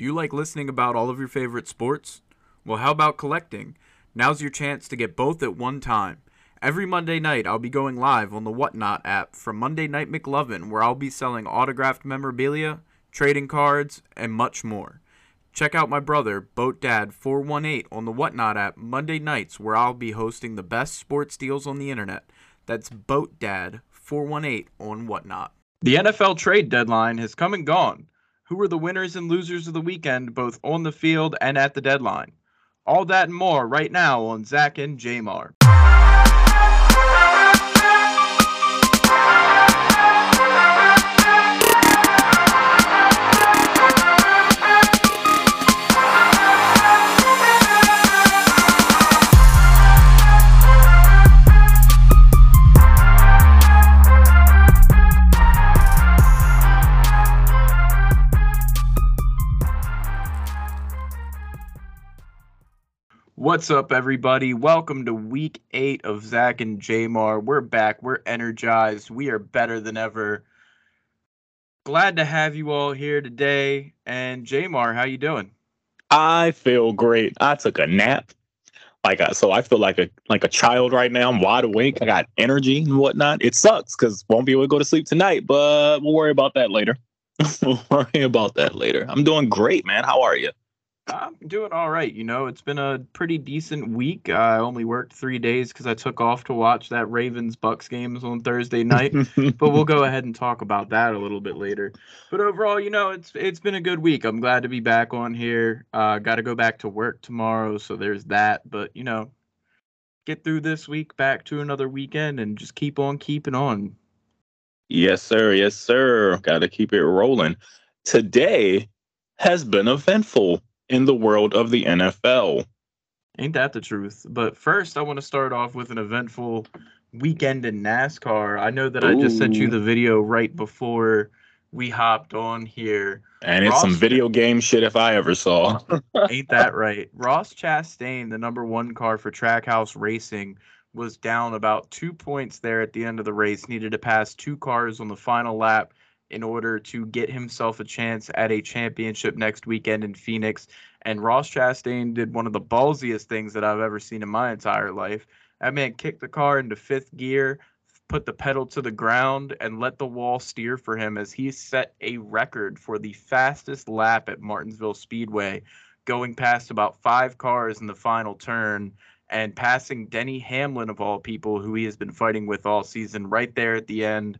Do you like listening about all of your favorite sports? Well, how about collecting? Now's your chance to get both at one time. Every Monday night, I'll be going live on the Whatnot app from Monday Night McLovin, where I'll be selling autographed memorabilia, trading cards, and much more. Check out my brother, Boat Dad 418 on the Whatnot app Monday nights, where I'll be hosting the best sports deals on the internet. That's Boat Dad 418 on Whatnot. The NFL trade deadline has come and gone. Who were the winners and losers of the weekend, both on the field and at the deadline? All that and more right now on Zac and JMar. What's up, everybody? Welcome to week eight of Zac and JMar. We're back. We're energized. We are better than ever. Glad to have you all here today. And JMar, how you doing? I feel great. I took a nap. Like I, so I feel like a like a child right now. I'm wide awake. I got energy and whatnot. It sucks because won't be able to go to sleep tonight, but we'll worry about that later. we'll worry about that later. I'm doing great, man. How are you? I'm doing all right. You know, it's been a pretty decent week. I only worked three days because I took off to watch that Ravens Bucks games on Thursday night. but we'll go ahead and talk about that a little bit later. But overall, you know, it's it's been a good week. I'm glad to be back on here. Uh, Got to go back to work tomorrow, so there's that. But you know, get through this week, back to another weekend, and just keep on keeping on. Yes, sir. Yes, sir. Got to keep it rolling. Today has been eventful in the world of the NFL. Ain't that the truth? But first, I want to start off with an eventful weekend in NASCAR. I know that Ooh. I just sent you the video right before we hopped on here. And it's Ross some video game shit if I ever saw. ain't that right? Ross Chastain, the number one car for Trackhouse Racing, was down about two points there at the end of the race, needed to pass two cars on the final lap in order to get himself a chance at a championship next weekend in Phoenix. And Ross Chastain did one of the ballsiest things that I've ever seen in my entire life. That man kicked the car into fifth gear, put the pedal to the ground, and let the wall steer for him as he set a record for the fastest lap at Martinsville Speedway, going past about five cars in the final turn and passing Denny Hamlin, of all people, who he has been fighting with all season, right there at the end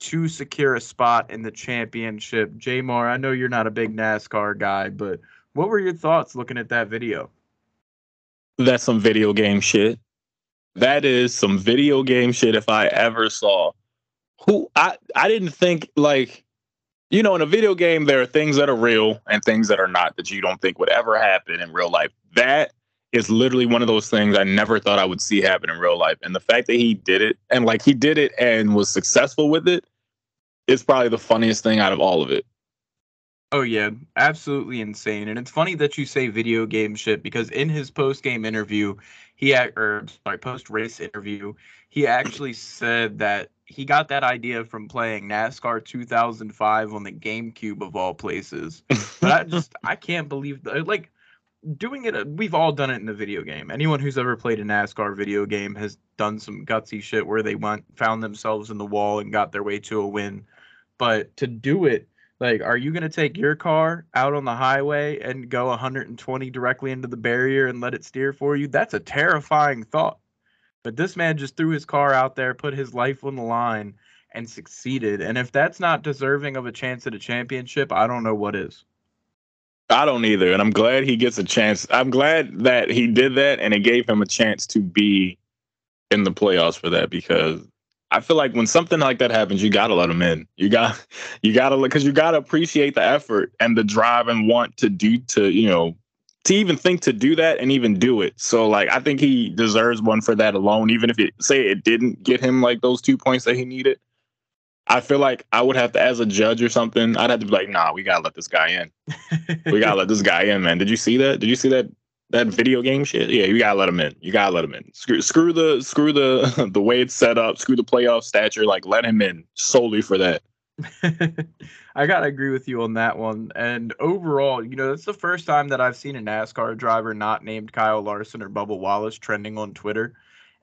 to secure a spot in the championship. JMar, I know you're not a big NASCAR guy, but what were your thoughts looking at that video? That's some video game shit. That is some video game shit if I ever saw. Who I I didn't think like you know in a video game there are things that are real and things that are not that you don't think would ever happen in real life. That is literally one of those things I never thought I would see happen in real life. And the fact that he did it and like he did it and was successful with it it's probably the funniest thing out of all of it. Oh yeah, absolutely insane. And it's funny that you say video game shit because in his post game interview, he or sorry, post race interview, he actually said that he got that idea from playing NASCAR 2005 on the GameCube of all places. But I just I can't believe that, like doing it uh, we've all done it in the video game. Anyone who's ever played a NASCAR video game has done some gutsy shit where they went found themselves in the wall and got their way to a win but to do it like are you going to take your car out on the highway and go 120 directly into the barrier and let it steer for you that's a terrifying thought but this man just threw his car out there put his life on the line and succeeded and if that's not deserving of a chance at a championship i don't know what is I don't either. And I'm glad he gets a chance. I'm glad that he did that and it gave him a chance to be in the playoffs for that because I feel like when something like that happens, you gotta let them in. You got, you gotta, because you gotta appreciate the effort and the drive and want to do to, you know, to even think to do that and even do it. So like, I think he deserves one for that alone. Even if it say it didn't get him like those two points that he needed, I feel like I would have to, as a judge or something, I'd have to be like, nah, we gotta let this guy in. we gotta let this guy in, man. Did you see that? Did you see that that video game shit. Yeah, you gotta let them in. You gotta let him in. Screw, screw the screw the the way it's set up. Screw the playoff stature. Like let him in solely for that. I gotta agree with you on that one. And overall, you know, it's the first time that I've seen a NASCAR driver not named Kyle Larson or Bubba Wallace trending on Twitter.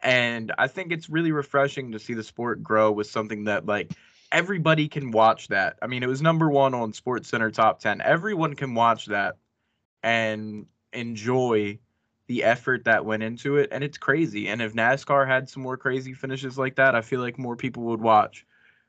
And I think it's really refreshing to see the sport grow with something that like everybody can watch that. I mean, it was number one on Sports Center top 10. Everyone can watch that and enjoy the effort that went into it. And it's crazy. And if NASCAR had some more crazy finishes like that, I feel like more people would watch.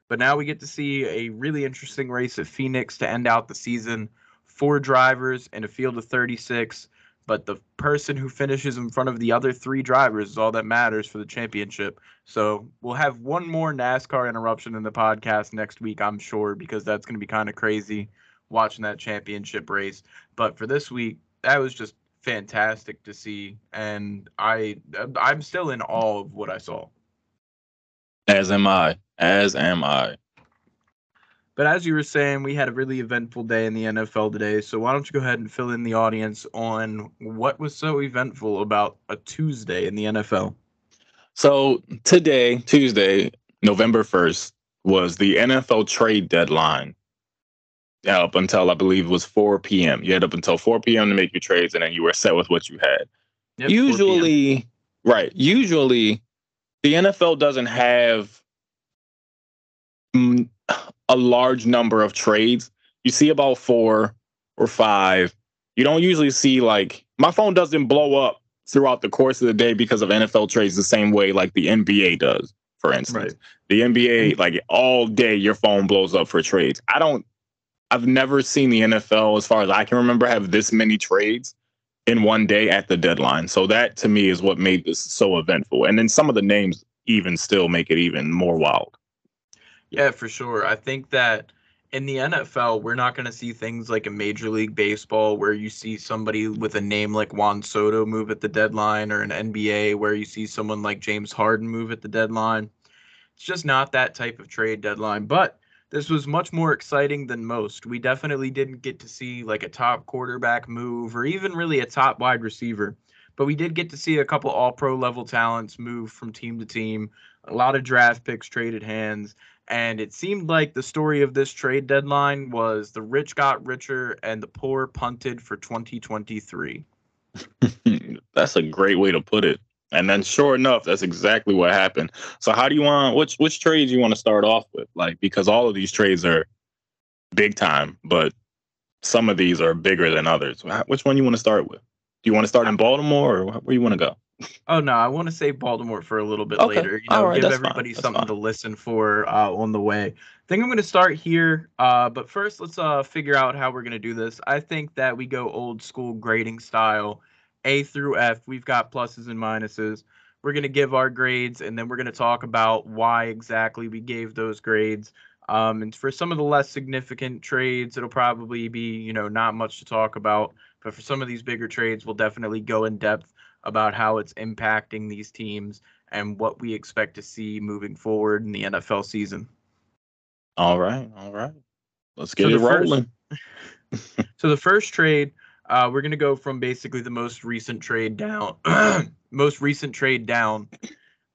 But now we get to see a really interesting race at Phoenix to end out the season. Four drivers in a field of 36 but the person who finishes in front of the other three drivers is all that matters for the championship. So we'll have one more NASCAR interruption in the podcast next week, I'm sure, because that's going to be kind of crazy watching that championship race. But for this week, that was just fantastic to see, and I I'm still in awe of what I saw. As am I. As am I. But as you were saying, we had a really eventful day in the NFL today. So why don't you go ahead and fill in the audience on what was so eventful about a Tuesday in the NFL? So today, Tuesday, November 1st, was the NFL trade deadline. Up until I believe it was 4 p.m. You had up until 4 p.m. to make your trades, and then you were set with what you had. Yep, usually, right. Usually, the NFL doesn't have a large number of trades. You see about four or five. You don't usually see like my phone doesn't blow up throughout the course of the day because of NFL trades the same way like the NBA does, for instance. Right. The NBA, like all day, your phone blows up for trades. I don't, I've never seen the NFL, as far as I can remember, have this many trades in one day at the deadline. So that to me is what made this so eventful. And then some of the names even still make it even more wild. Yeah, for sure. I think that in the NFL, we're not going to see things like a Major League Baseball where you see somebody with a name like Juan Soto move at the deadline, or an NBA where you see someone like James Harden move at the deadline. It's just not that type of trade deadline. But this was much more exciting than most. We definitely didn't get to see like a top quarterback move or even really a top wide receiver. But we did get to see a couple all pro level talents move from team to team, a lot of draft picks traded hands and it seemed like the story of this trade deadline was the rich got richer and the poor punted for 2023. that's a great way to put it. And then sure enough, that's exactly what happened. So how do you want which which trades you want to start off with? Like because all of these trades are big time, but some of these are bigger than others. Which one you want to start with? Do you want to start in Baltimore or where you want to go? Oh no, I want to save Baltimore for a little bit okay. later. You know, right, give everybody something fine. to listen for uh, on the way. I think I'm going to start here, uh, but first let's uh, figure out how we're going to do this. I think that we go old school grading style, A through F. We've got pluses and minuses. We're going to give our grades, and then we're going to talk about why exactly we gave those grades. Um, and for some of the less significant trades, it'll probably be you know not much to talk about. But for some of these bigger trades, we'll definitely go in depth about how it's impacting these teams and what we expect to see moving forward in the NFL season. All right, all right. Let's get so it rolling. First, so the first trade, uh, we're gonna go from basically the most recent trade down, most recent trade down,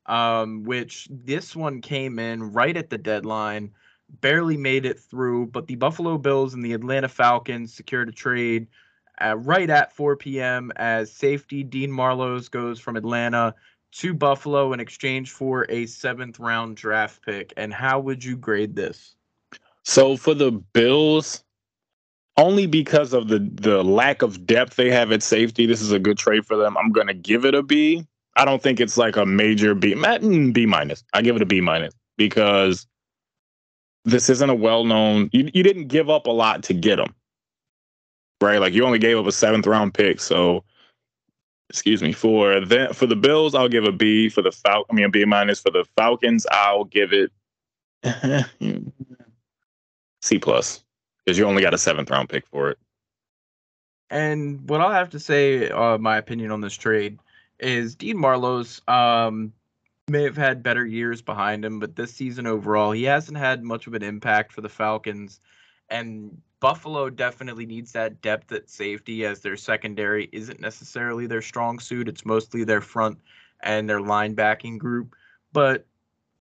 um, which this one came in right at the deadline, barely made it through, but the Buffalo Bills and the Atlanta Falcons secured a trade right at 4 p.m. as safety Dean Marlowe goes from Atlanta to Buffalo in exchange for a seventh round draft pick. And how would you grade this? So for the Bills, only because of the the lack of depth they have at safety, this is a good trade for them. I'm gonna give it a B. I don't think it's like a major B. Mm, B minus. I give it a B minus because this isn't a well known. You, you didn't give up a lot to get them right? Like you only gave up a seventh round pick, so excuse me for that for the Bills, I'll give a B. For the Fal, I mean a B minus. For the Falcons, I'll give it C plus because you only got a seventh round pick for it. And what I'll have to say, uh, my opinion on this trade is Dean Marlowe's um, may have had better years behind him, but this season overall, he hasn't had much of an impact for the Falcons. And Buffalo definitely needs that depth at safety as their secondary isn't necessarily their strong suit. It's mostly their front and their linebacking group. But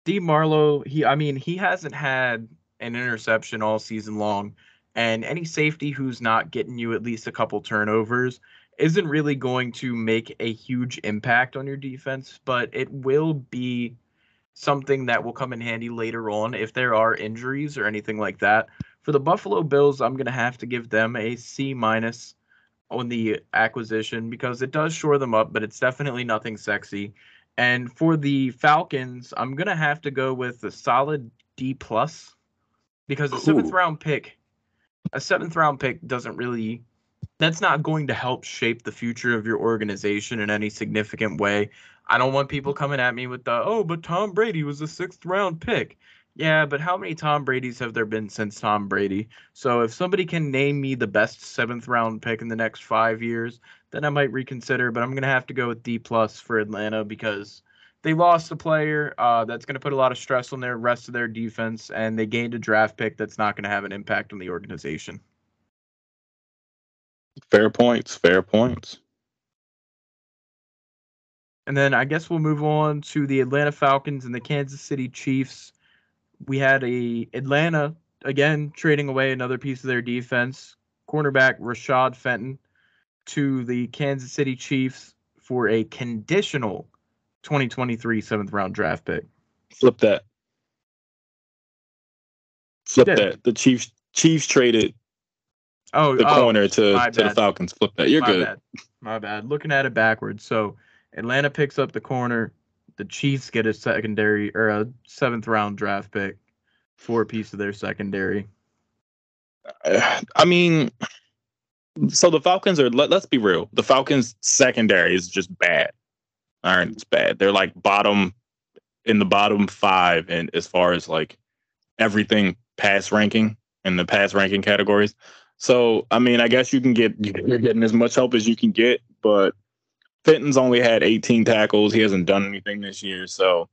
D Marlowe, he I mean, he hasn't had an interception all season long. And any safety who's not getting you at least a couple turnovers isn't really going to make a huge impact on your defense, but it will be something that will come in handy later on if there are injuries or anything like that. For the Buffalo Bills, I'm going to have to give them a C minus on the acquisition because it does shore them up, but it's definitely nothing sexy. And for the Falcons, I'm going to have to go with a solid D plus because a seventh round pick, a seventh round pick doesn't really that's not going to help shape the future of your organization in any significant way. I don't want people coming at me with the, oh, but Tom Brady was a sixth round pick. Yeah, but how many Tom Brady's have there been since Tom Brady? So if somebody can name me the best seventh round pick in the next five years, then I might reconsider. But I'm gonna have to go with D plus for Atlanta because they lost a player uh, that's going to put a lot of stress on their rest of their defense, and they gained a draft pick that's not going to have an impact on the organization. Fair points. Fair points. And then I guess we'll move on to the Atlanta Falcons and the Kansas City Chiefs. We had a Atlanta again trading away another piece of their defense, cornerback Rashad Fenton to the Kansas City Chiefs for a conditional 2023 seventh round draft pick. Flip that. Flip that. The Chiefs Chiefs traded oh, the oh, corner to, to the Falcons. Flip that. You're my good. Bad. My bad. Looking at it backwards. So Atlanta picks up the corner. The Chiefs get a secondary or a seventh round draft pick for a piece of their secondary. I mean, so the Falcons are. Let, let's be real. The Falcons secondary is just bad. It's bad. They're like bottom in the bottom five, and as far as like everything pass ranking in the pass ranking categories. So, I mean, I guess you can get you're getting as much help as you can get, but Fenton's only had 18 tackles. He hasn't done anything this year, so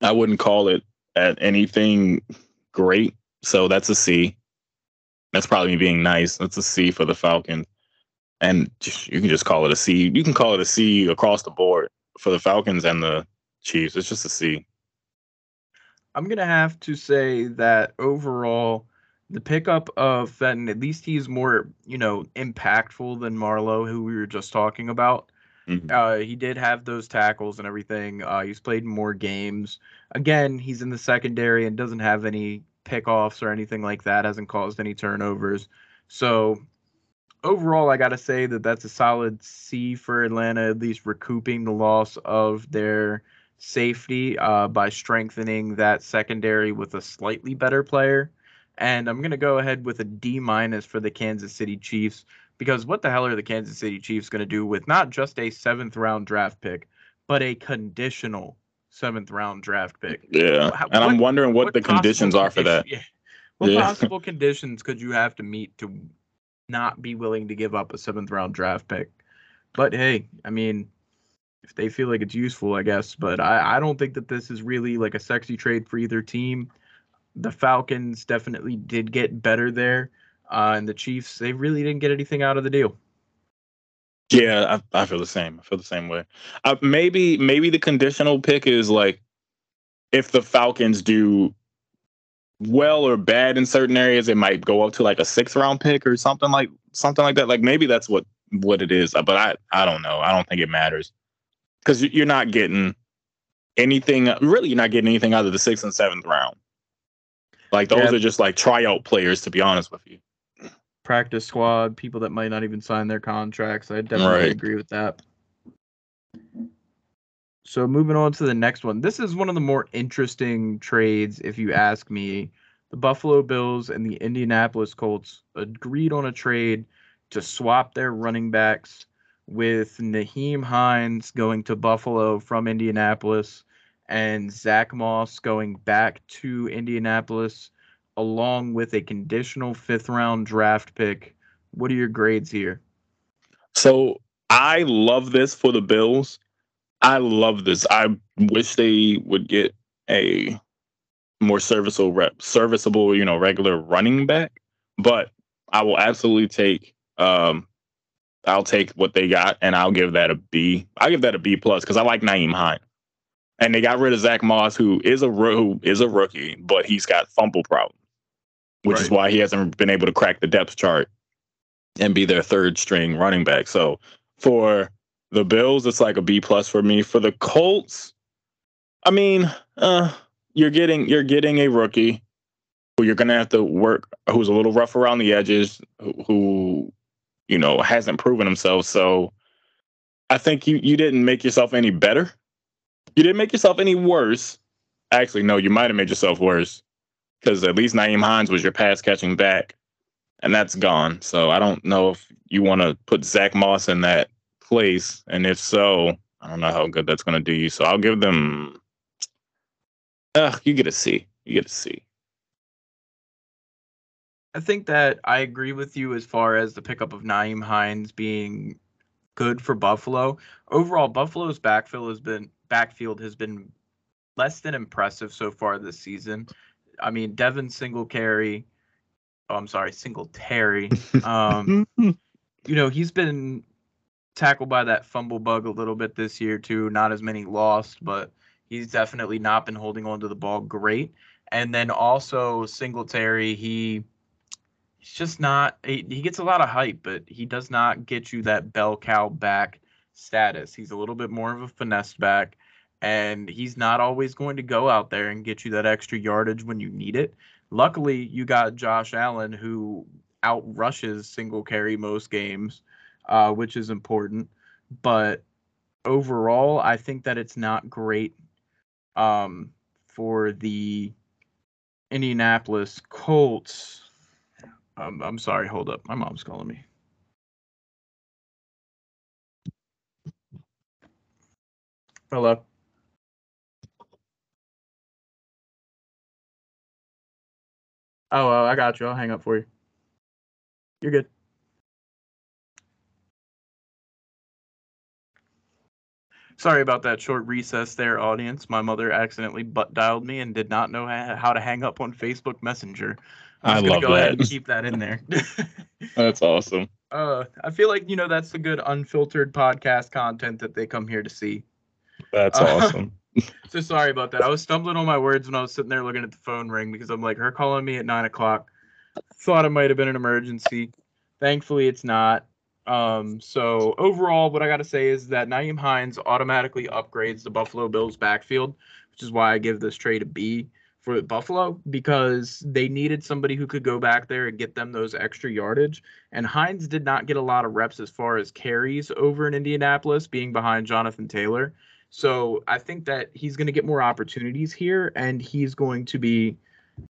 I wouldn't call it at anything great. So that's a C. That's probably me being nice. That's a C for the Falcons, and you can just call it a C. You can call it a C across the board for the Falcons and the Chiefs. It's just a C. I'm gonna have to say that overall the pickup of Fenton, at least he's more, you know, impactful than Marlowe, who we were just talking about. Mm-hmm. Uh, he did have those tackles and everything. Uh, he's played more games. Again, he's in the secondary and doesn't have any pickoffs or anything like that. Hasn't caused any turnovers. So overall, I got to say that that's a solid C for Atlanta, at least recouping the loss of their safety uh, by strengthening that secondary with a slightly better player. And I'm going to go ahead with a D minus for the Kansas City Chiefs because what the hell are the Kansas City Chiefs going to do with not just a seventh round draft pick, but a conditional seventh round draft pick? Yeah. and what, I'm wondering what, what the conditions are for that. Yeah. What yeah. possible conditions could you have to meet to not be willing to give up a seventh round draft pick? But hey, I mean, if they feel like it's useful, I guess. But I, I don't think that this is really like a sexy trade for either team the Falcons definitely did get better there, uh, and the Chiefs they really didn't get anything out of the deal. Yeah, I, I feel the same. I feel the same way. Uh, maybe maybe the conditional pick is like if the Falcons do well or bad in certain areas, it might go up to like a sixth round pick or something like something like that. Like maybe that's what what it is. But I I don't know. I don't think it matters because you're not getting anything. Really, you're not getting anything out of the sixth and seventh round. Like those yeah. are just like tryout players, to be honest with you. Practice squad, people that might not even sign their contracts. I definitely right. agree with that. So moving on to the next one. This is one of the more interesting trades, if you ask me. The Buffalo Bills and the Indianapolis Colts agreed on a trade to swap their running backs with Nyheim Hines going to Buffalo from Indianapolis and Zack Moss going back to Indianapolis along with a conditional fifth round draft pick. What are your grades here? So I love this for the Bills. I love this. I wish they would get a more serviceable rep, serviceable, you know, regular running back. But I will absolutely take um I'll take what they got and I'll give that a B. I'll give that a B plus because I like Nyheim Hines. and they got rid of Zack Moss, who is a who is a rookie, but he's got fumble problems, which right. is why he hasn't been able to crack the depth chart and be their third string running back. So for the Bills, it's like a B plus for me. For the Colts, I mean, uh, you're getting you're getting a rookie who you're gonna have to work, who's a little rough around the edges, who, who you know hasn't proven himself. So I think you you didn't make yourself any better. You didn't make yourself any worse. Actually, no, you might have made yourself worse because at least Nyheim Hines was your pass catching back, and that's gone. So I don't know if you want to put Zack Moss in that place, and if so, I don't know how good that's going to do you. So I'll give them. Ugh, you get a C. You get a C. I think that I agree with you as far as the pickup of Nyheim Hines being good for Buffalo. Overall, Buffalo's backfield has been backfield has been less than impressive so far this season. I mean, Devin Singletary. Oh, I'm sorry, Singletary. Um, you know, he's been tackled by that fumble bug a little bit this year too. Not as many lost, but he's definitely not been holding on to the ball great. And then also Singletary, he he's just not he, he gets a lot of hype, but he does not get you that bell cow back status. He's a little bit more of a finesse back, and he's not always going to go out there and get you that extra yardage when you need it. Luckily, you got Josh Allen who outrushes Singletary most games, uh, which is important. But overall, I think that it's not great um, for the Indianapolis Colts um, I'm sorry. Hold up. My mom's calling me. Hello. Oh, uh, I got you. I'll hang up for you. You're good. Sorry about that short recess there, audience. My mother accidentally butt dialed me and did not know how to hang up on Facebook Messenger. I love go that. keep that in there. that's awesome. Uh, I feel like you know that's the good unfiltered podcast content that they come here to see. That's uh, awesome. so sorry about that. I was stumbling on my words when I was sitting there looking at the phone ring because I'm like, her calling me at nine o'clock. Thought it might have been an emergency. Thankfully, it's not. Um, so overall, what I got to say is that Nyheim Hines automatically upgrades the Buffalo Bills backfield, which is why I give this trade a B for Buffalo because they needed somebody who could go back there and get them those extra yardage. And Hines did not get a lot of reps as far as carries over in Indianapolis, being behind Jonathan Taylor. So I think that he's going to get more opportunities here, and he's going to be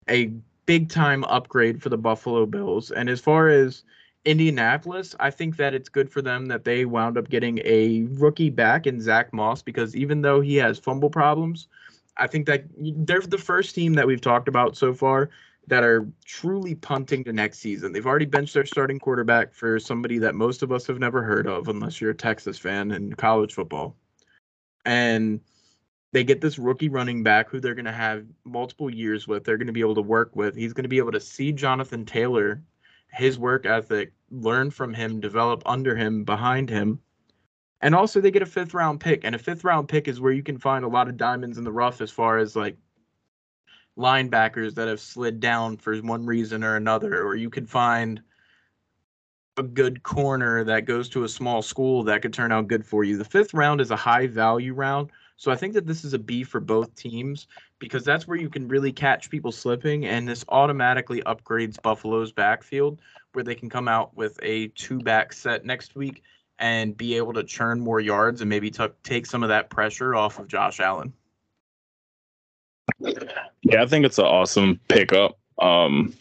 a big time upgrade for the Buffalo Bills. And as far as Indianapolis, I think that it's good for them that they wound up getting a rookie back in Zack Moss because even though he has fumble problems, I think that they're the first team that we've talked about so far that are truly punting to next season. They've already benched their starting quarterback for somebody that most of us have never heard of, unless you're a Texas fan in college football. And they get this rookie running back who they're going to have multiple years with. They're going to be able to work with. He's going to be able to see Jonathan Taylor, his work ethic, learn from him, develop under him, behind him and also they get a fifth round pick, and a fifth round pick is where you can find a lot of diamonds in the rough as far as like linebackers that have slid down for one reason or another, or you could find a good corner that goes to a small school that could turn out good for you. The fifth round is a high value round. So I think that this is a B for both teams because that's where you can really catch people slipping. And this automatically upgrades Buffalo's backfield where they can come out with a two back set next week and be able to churn more yards and maybe t- take some of that pressure off of Josh Allen. Yeah, I think it's an awesome pickup. Um,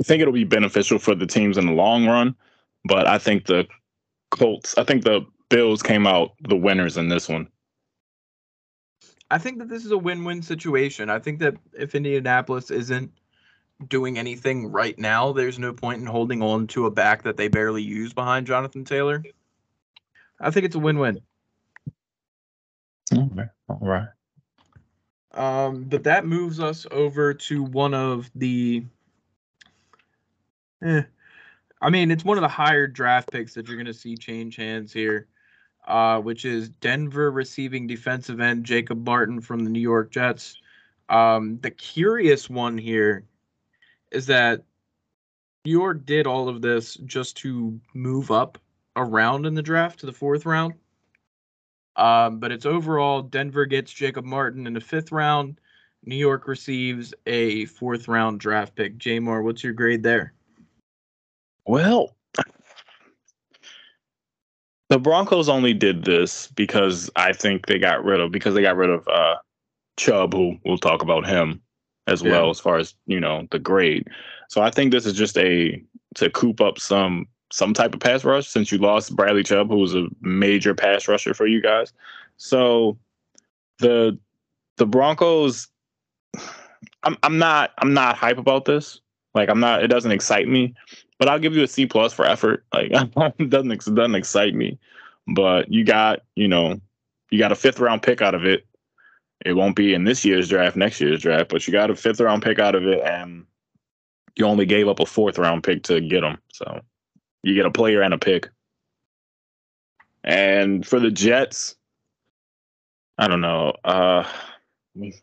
I think it'll be beneficial for the teams in the long run, but I think the Colts, I think the Bills came out the winners in this one. I think that this is a win-win situation. I think that if Indianapolis isn't doing anything right now, there's no point in holding on to a back that they barely use behind Jonathan Taylor. I think it's a win-win. Okay. All right. Um, but that moves us over to one of the. Eh, I mean, it's one of the higher draft picks that you're going to see change hands here. Uh, which is Denver receiving defensive end Jacob Martin from the New York Jets. Um, the curious one here is that New York did all of this just to move up around in the draft to the fourth round. Um, but it's overall Denver gets Jacob Martin in the fifth round. New York receives a fourth round draft pick. JMar, what's your grade there? Well, the Broncos only did this because I think they got rid of because they got rid of uh Chubb, who we'll talk about him as yeah. well as far as you know the grade. So I think this is just a to coop up some some type of pass rush since you lost Bradley Chubb, who was a major pass rusher for you guys. So the the Broncos, I'm I'm not I'm not hype about this. Like I'm not. It doesn't excite me but I'll give you a C plus for effort. Like it doesn't doesn't excite me, but you got you know you got a fifth round pick out of it. It won't be in this year's draft, next year's draft, but you got a fifth round pick out of it, and you only gave up a fourth round pick to get them. So you get a player and a pick. And for the Jets, I don't know. Uh,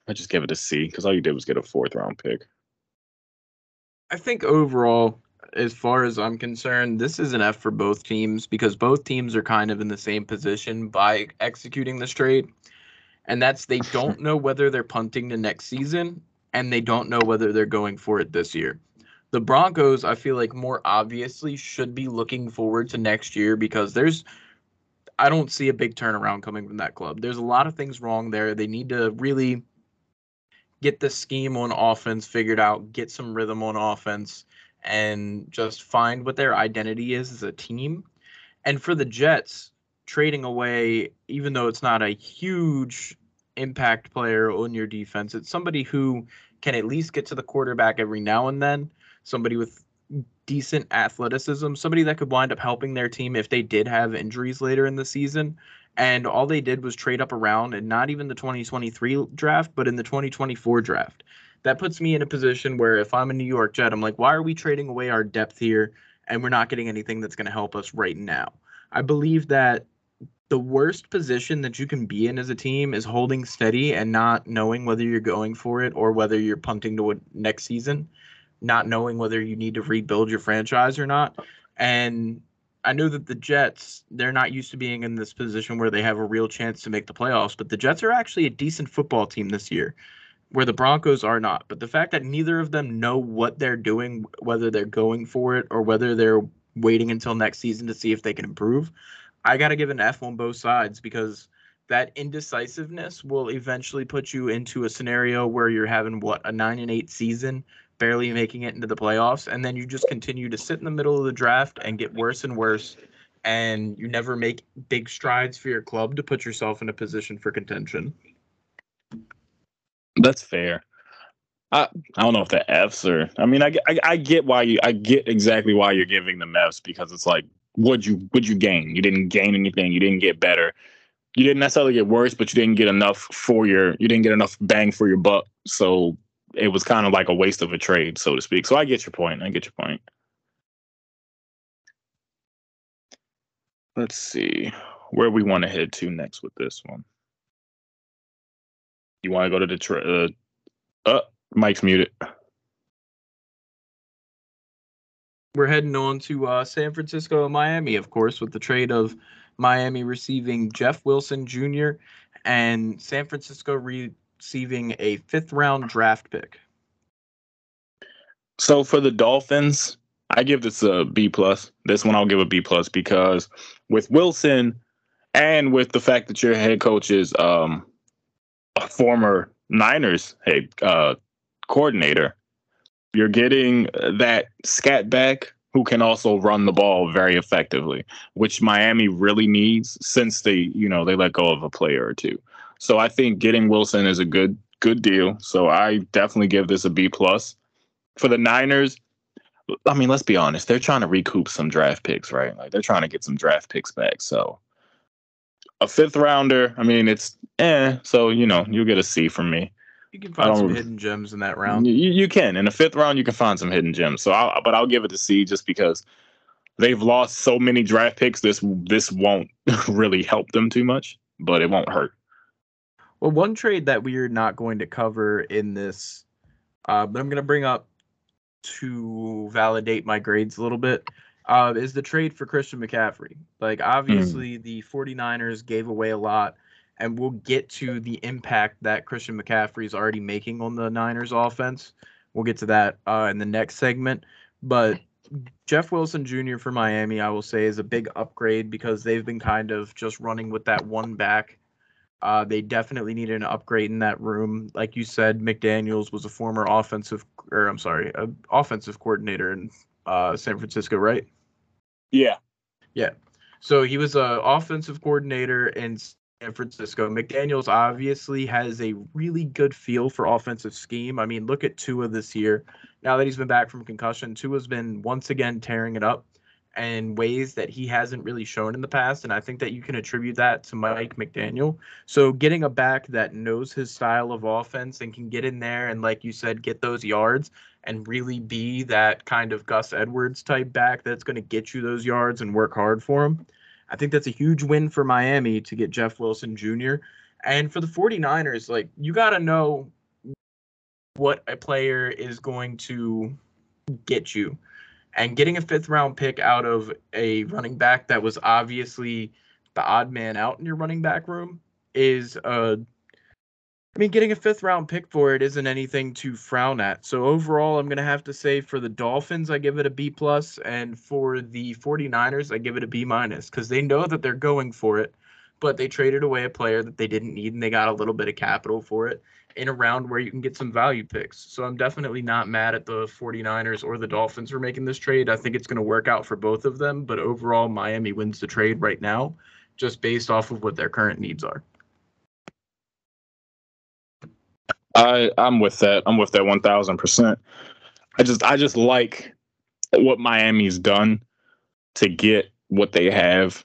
I just give it a C because all you did was get a fourth round pick. I think overall, as far as I'm concerned, this is an F for both teams because both teams are kind of in the same position by executing this trade. And that's they don't know whether they're punting to next season and they don't know whether they're going for it this year. The Broncos, I feel like more obviously should be looking forward to next year because there's I don't see a big turnaround coming from that club. There's a lot of things wrong there. They need to really get the scheme on offense figured out, get some rhythm on offense and just find what their identity is as a team. And for the Jets, trading away, even though it's not a huge impact player on your defense, it's somebody who can at least get to the quarterback every now and then, somebody with decent athleticism, somebody that could wind up helping their team if they did have injuries later in the season. And all they did was trade up around and not even the 2023 draft, but in the 2024 draft that puts me in a position where if I'm a New York Jet, I'm like, why are we trading away our depth here and we're not getting anything that's going to help us right now? I believe that the worst position that you can be in as a team is holding steady and not knowing whether you're going for it or whether you're punting to next season, not knowing whether you need to rebuild your franchise or not. And I know that the Jets, they're not used to being in this position where they have a real chance to make the playoffs, but the Jets are actually a decent football team this year where the Broncos are not. But the fact that neither of them know what they're doing, whether they're going for it or whether they're waiting until next season to see if they can improve, I got to give an F on both sides because that indecisiveness will eventually put you into a scenario where you're having what a 9 and 8 season, barely making it into the playoffs and then you just continue to sit in the middle of the draft and get worse and worse and you never make big strides for your club to put yourself in a position for contention. That's fair. I I don't know if the Fs are. I mean, I, I I get why you. I get exactly why you're giving them Fs because it's like, would you would you gain? You didn't gain anything. You didn't get better. You didn't necessarily get worse, but you didn't get enough for your. You didn't get enough bang for your buck. So it was kind of like a waste of a trade, so to speak. So I get your point. I get your point. Let's see where we want to head to next with this one. You want to go to Detroit? Uh, uh, Mike's muted. We're heading on to uh, San Francisco and Miami, of course, with the trade of Miami receiving Jeff Wilson Jr. and San Francisco receiving a fifth round draft pick. So for the Dolphins, I give this a B plus. This one I'll give a B plus because with Wilson and with the fact that your head coach is um, a former Niners head uh, coordinator. You're getting that scat back who can also run the ball very effectively, which Miami really needs since they, you know, they let go of a player or two. So I think getting Wilson is a good good deal. So I definitely give this a B plus. For the Niners, I mean, let's be honest, they're trying to recoup some draft picks, right? Like they're trying to get some draft picks back. So a fifth rounder. I mean, it's eh. So you know, you'll get a C from me. You can find some hidden gems in that round. You, you can in the fifth round. You can find some hidden gems. So, I'll, but I'll give it a C just because they've lost so many draft picks. This this won't really help them too much, but it won't hurt. Well, one trade that we are not going to cover in this, uh, but I'm going to bring up to validate my grades a little bit, uh, is the trade for Christian McCaffrey. Like, obviously, mm. the 49ers gave away a lot, and we'll get to the impact that Christian McCaffrey is already making on the Niners offense. We'll get to that uh, in the next segment. But Jeff Wilson Jr. for Miami, I will say, is a big upgrade because they've been kind of just running with that one back. Uh, they definitely needed an upgrade in that room. Like you said, McDaniels was a former offensive, or I'm sorry, offensive coordinator in uh, San Francisco, right? Yeah. Yeah. So he was an offensive coordinator in San Francisco. McDaniels obviously has a really good feel for offensive scheme. I mean, look at Tua this year. Now that he's been back from concussion, Tua's been once again tearing it up in ways that he hasn't really shown in the past. And I think that you can attribute that to Mike McDaniel. So getting a back that knows his style of offense and can get in there and, like you said, get those yards and really be that kind of Gus Edwards type back that's going to get you those yards and work hard for him. I think that's a huge win for Miami to get Jeff Wilson Jr. And for the 49ers, like you got to know what a player is going to get you. And getting a fifth round pick out of a running back that was obviously the odd man out in your running back room is a I mean, getting a fifth round pick for it isn't anything to frown at. So overall, I'm going to have to say for the Dolphins, I give it a B plus, and for the 49ers, I give it a B minus because they know that they're going for it, but they traded away a player that they didn't need and they got a little bit of capital for it in a round where you can get some value picks. So I'm definitely not mad at the 49ers or the Dolphins for making this trade. I think it's going to work out for both of them, but overall, Miami wins the trade right now just based off of what their current needs are. I I'm with that. I'm with that one thousand percent. I just I just like what Miami's done to get what they have,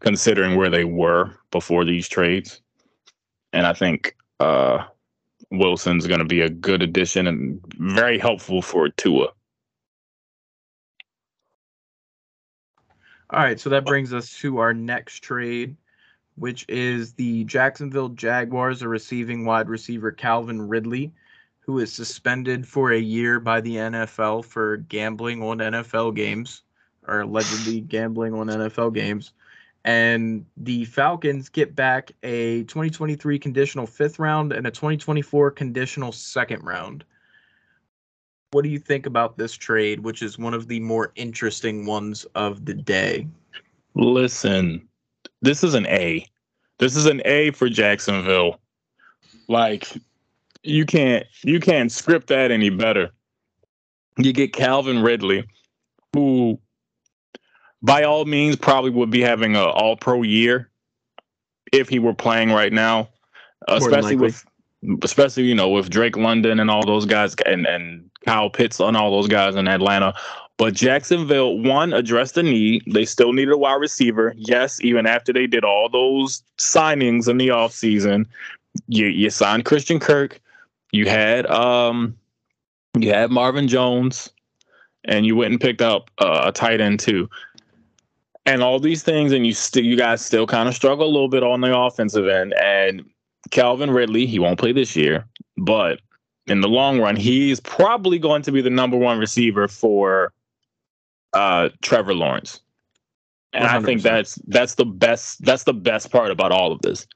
considering where they were before these trades, and I think uh, Wilson's going to be a good addition and very helpful for Tua. All right, so that brings us to our next trade which is the Jacksonville Jaguars are receiving wide receiver Calvin Ridley, who is suspended for a year by the NFL for gambling on NFL games, or allegedly gambling on NFL games. And the Falcons get back a 2023 conditional fifth round and a 2024 conditional second round. What do you think about this trade, which is one of the more interesting ones of the day? Listen, this is an A. This is an A for Jacksonville. Like you can't you can't script that any better. You get Calvin Ridley, who by all means probably would be having an all pro year if he were playing right now. Especially with especially, you know, with Drake London and all those guys and, and Kyle Pitts and all those guys in Atlanta but Jacksonville, one, addressed the need. They still needed a wide receiver. Yes, even after they did all those signings in the offseason, you, you signed Christian Kirk. You had um you had Marvin Jones, and you went and picked up uh, a tight end too. And all these things, and you still you guys still kind of struggle a little bit on the offensive end. And Calvin Ridley, he won't play this year, but in the long run, he's probably going to be the number one receiver for uh, Trevor Lawrence. And 100%. I think that's that's the best that's the best part about all of this.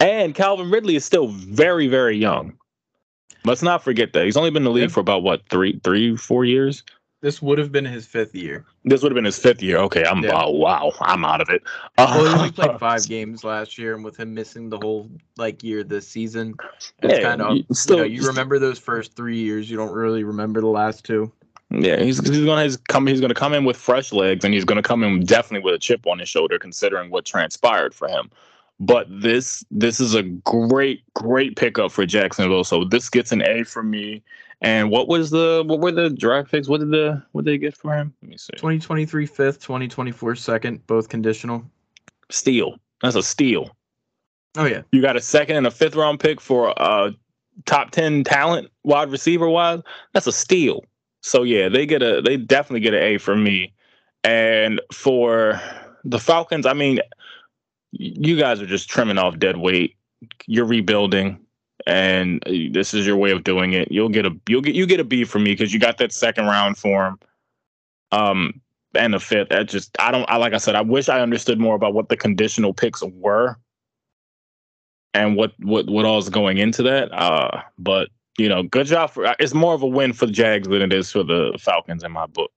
And Calvin Ridley is still very very young. Let's not forget that he's only been in the league for about what three three four years. This would have been his fifth year. This would have been his fifth year. Okay, I'm yeah. oh, wow, I'm out of it. well, he only played five games last year, and with him missing the whole like year this season, it's yeah, kind of still you, know, you remember those first three years. You don't really remember the last two. Yeah, he's he's gonna he's come he's gonna come in with fresh legs and he's gonna come in definitely with a chip on his shoulder considering what transpired for him. But this this is a great great pickup for Jacksonville. So this gets an A for me. And what was the what were the draft picks? What did the what did they get for him? Let me see. 2023 fifth, 2024 second, both conditional. Steal. That's a steal. Oh yeah. You got a second and a fifth round pick for a top 10 talent wide receiver wise. That's a steal. So yeah, they get a they definitely get an A from me. And for the Falcons, I mean, you guys are just trimming off dead weight. You're rebuilding, and this is your way of doing it. You'll get a you'll get you get a B for me because you got that second round form. Um, and the fifth. That just I don't I like I said, I wish I understood more about what the conditional picks were and what what what all is going into that. Uh but you know, good job for it's more of a win for the Jags than it is for the Falcons in my book.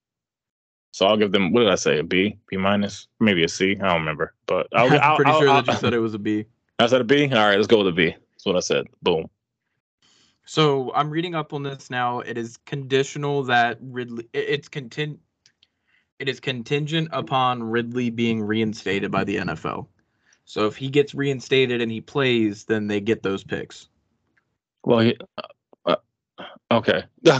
So I'll give them what did I say? A B, B minus, maybe a C. I don't remember, but I'll, I'm I'll, pretty I'll, sure that you said it was a B. I said a B. All right, let's go with a B. That's what I said. Boom. So I'm reading up on this now. It is conditional that Ridley. It's content. It is contingent upon Ridley being reinstated by the NFL. So if he gets reinstated and he plays, then they get those picks. Well, he, okay.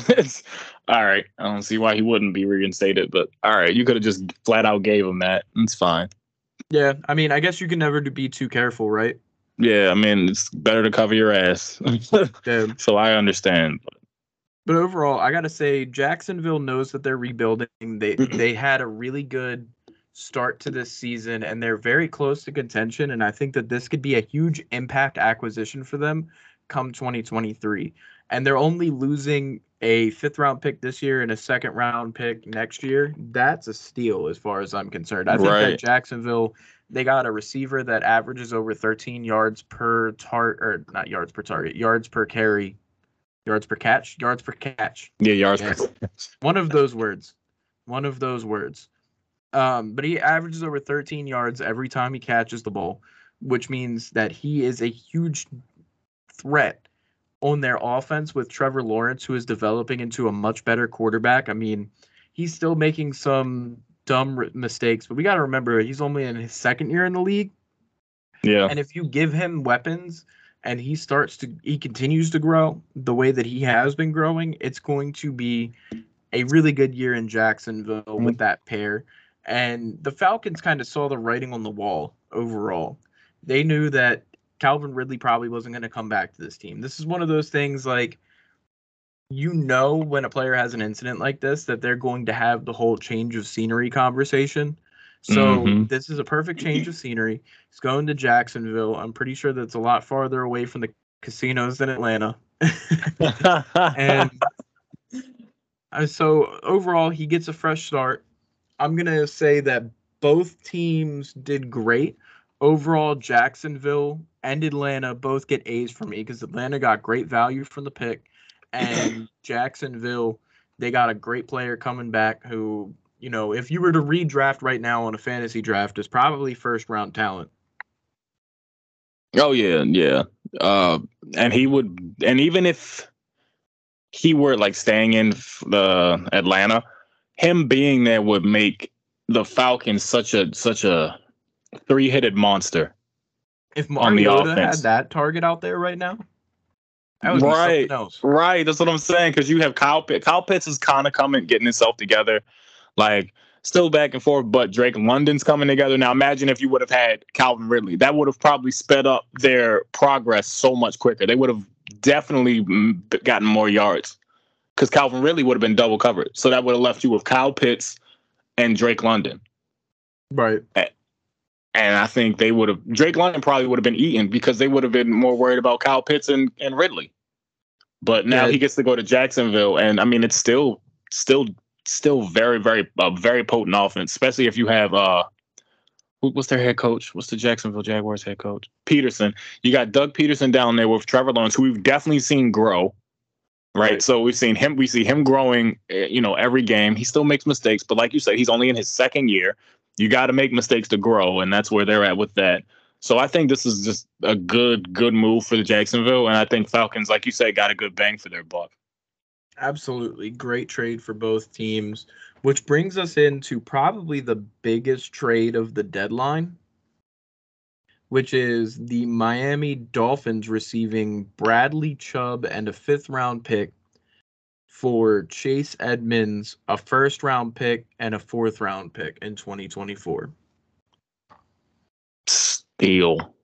all right. I don't see why he wouldn't be reinstated, but all right. You could have just flat out gave him that. It's fine. Yeah. I mean, I guess you can never be too careful, right? Yeah. I mean, it's better to cover your ass. So I understand. But overall, I got to say, Jacksonville knows that they're rebuilding. They they had a really good start to this season and they're very close to contention and I think that this could be a huge impact acquisition for them come 2023. And they're only losing a fifth round pick this year and a second round pick next year. That's a steal as far as I'm concerned. I think right. that Jacksonville they got a receiver that averages over 13 yards per tar or not yards per target, yards per carry, yards per catch, yards per catch. Yeah, yards yes. per catch. One of those words. One of those words. Um, but he averages over 13 yards every time he catches the ball, which means that he is a huge threat on their offense with Trevor Lawrence, who is developing into a much better quarterback. I mean, he's still making some dumb mistakes, but we got to remember he's only in his second year in the league. Yeah. And if you give him weapons and he starts to, he continues to grow the way that he has been growing, it's going to be a really good year in Jacksonville mm-hmm. with that pair. And the Falcons kind of saw the writing on the wall overall. They knew that Calvin Ridley probably wasn't going to come back to this team. This is one of those things like you know when a player has an incident like this that they're going to have the whole change of scenery conversation. So mm-hmm. this is a perfect change of scenery. He's going to Jacksonville. I'm pretty sure that's a lot farther away from the casinos than Atlanta. and so overall, he gets a fresh start. I'm gonna say that both teams did great. Overall, Jacksonville and Atlanta both get A's for me because Atlanta got great value from the pick, and Jacksonville they got a great player coming back who you know if you were to redraft right now on a fantasy draft is probably first round talent. Oh yeah, yeah. Uh, and he would, and even if he were like staying in the Atlanta, him being there would make the Falcons such a such a three headed monster. If Mariota had that target out there right now, right, right. That's what I'm saying. Because you have Kyle Pitts. Kyle Pitts is kind of coming, getting himself together, like still back and forth. But Drake London's coming together now. Imagine if you would have had Calvin Ridley. That would have probably sped up their progress so much quicker. They would have definitely mm, gotten more yards because Calvin Ridley would have been double covered. So that would have left you with Kyle Pitts and Drake London. Right. And I think they would have Drake London probably would have been eaten because they would have been more worried about Kyle Pitts and, and Ridley. But now yeah. he gets to go to Jacksonville, and I mean it's still still still very very a very potent offense, especially if you have uh what's their head coach? What's the Jacksonville Jaguars head coach? Pederson. You got Doug Pederson down there with Trevor Lawrence, who we've definitely seen grow right? right? So we've seen him, we see him growing, eh, you know, every game. He still makes mistakes, but like you said, he's only in his second year. You got to make mistakes to grow, and that's where they're at with that. So I think this is just a good, good move for the Jacksonville, and I think Falcons, like you said, got a good bang for their buck. Absolutely, great trade for both teams, which brings us into probably the biggest trade of the deadline which is the Miami Dolphins receiving Bradley Chubb and a fifth round pick for Chase Edmonds, a first round pick, and a fourth round pick in 2024. Steal.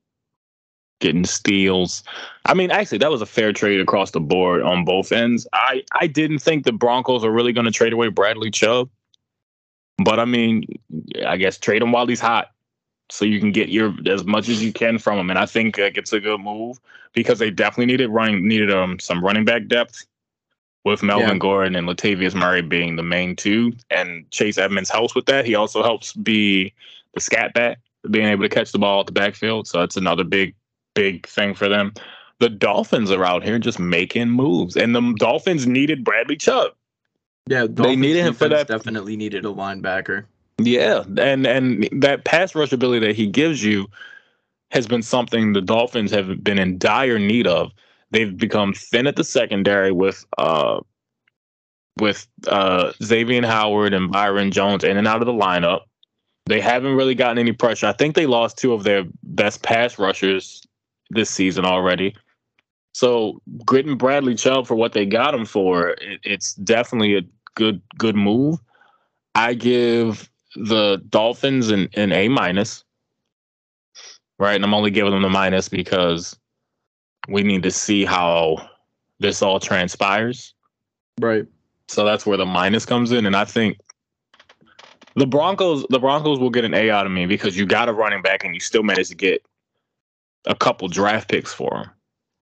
Getting steals. I mean, actually, that was a fair trade across the board on both ends. I, I didn't think the Broncos are really going to trade away Bradley Chubb. But I mean, I guess trade him while he's hot, so you can get your as much as you can from him. And I think like, it's a good move because they definitely needed running needed um some running back depth with Melvin yeah. Gordon and Latavius Murray being the main two, and Chase Edmonds helps with that. He also helps be the scat back, being able to catch the ball at the backfield. So that's another big, big thing for them. The Dolphins are out here just making moves, and the Dolphins needed Bradley Chubb. Yeah, Dolphins they needed him for that. Definitely needed a linebacker. Yeah, and and that pass rush ability that he gives you has been something the Dolphins have been in dire need of. They've become thin at the secondary with uh with uh Xavier Howard and Byron Jones in and out of the lineup. They haven't really gotten any pressure. I think they lost two of their best pass rushers this season already. So gritting Bradley Chubb for what they got him for, it, it's definitely a good good move. I give the Dolphins an, an A minus. Right. And I'm only giving them the minus because we need to see how this all transpires. Right. So that's where the minus comes in. And I think the Broncos, the Broncos will get an A out of me because you got a running back and you still managed to get a couple draft picks for them.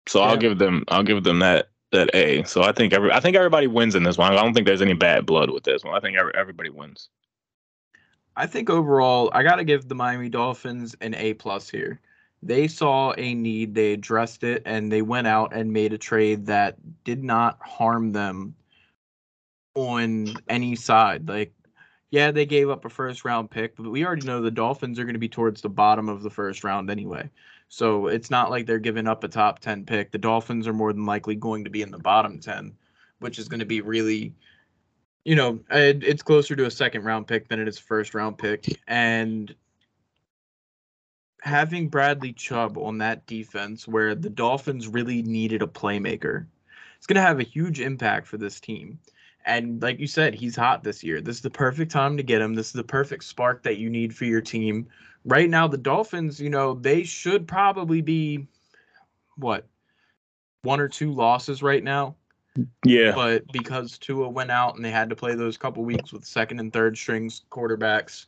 So yeah. I'll give them, I'll give them that that A. So I think every, I think everybody wins in this one. I don't think there's any bad blood with this one. I think every, everybody wins. I think overall, I got to give the Miami Dolphins an A plus here. They saw a need, they addressed it, and they went out and made a trade that did not harm them on any side. Like, yeah, they gave up a first round pick, but we already know the Dolphins are going to be towards the bottom of the first round anyway. So it's not like they're giving up a top 10 pick. The Dolphins are more than likely going to be in the bottom 10, which is going to be really you know, it, it's closer to a second round pick than it is a first round pick. And having Bradley Chubb on that defense where the Dolphins really needed a playmaker, it's going to have a huge impact for this team. And like you said, he's hot this year. This is the perfect time to get him. This is the perfect spark that you need for your team. Right now, the Dolphins, you know, they should probably be what one or two losses right now. Yeah. But because Tua went out and they had to play those couple weeks with second and third strings quarterbacks,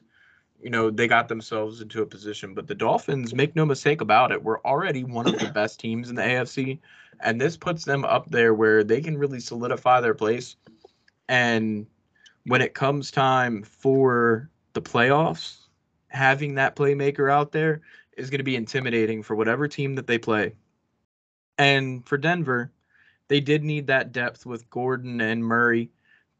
you know, they got themselves into a position. But the Dolphins, make no mistake about it, we're already one of the best teams in the AFC. And this puts them up there where they can really solidify their place. And when it comes time for the playoffs, having that playmaker out there is going to be intimidating for whatever team that they play. And for Denver, they did need that depth with Gordon and Murray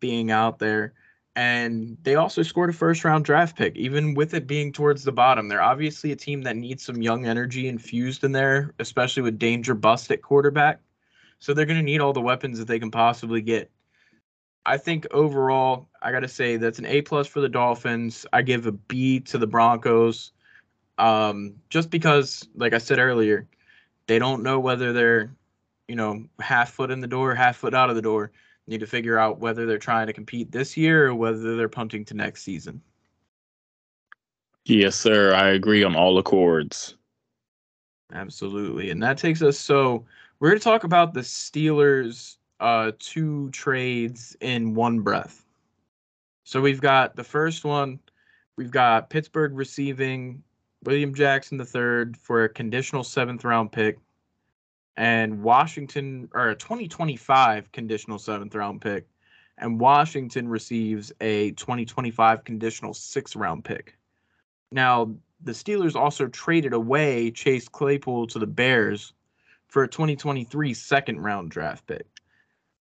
being out there. And they also scored a first round draft pick, even with it being towards the bottom. They're obviously a team that needs some young energy infused in there, especially with danger bust at quarterback. So they're going to need all the weapons that they can possibly get. I think overall, I got to say that's an A plus for the Dolphins. I give a B to the Broncos, um, just because, like I said earlier, they don't know whether they're you know, half foot in the door, half foot out of the door. Need to figure out whether they're trying to compete this year or whether they're punting to next season. Yes, sir. I agree on all accords. Absolutely. And that takes us so we're going to talk about the Steelers uh two trades in one breath. So we've got the first one, we've got Pittsburgh receiving William Jackson III for a conditional seventh round pick and Washington or a 2025 conditional seventh round pick, and Washington receives a 2025 conditional sixth round pick. Now, the Steelers also traded away Chase Claypool to the Bears for a 2023 second round draft pick.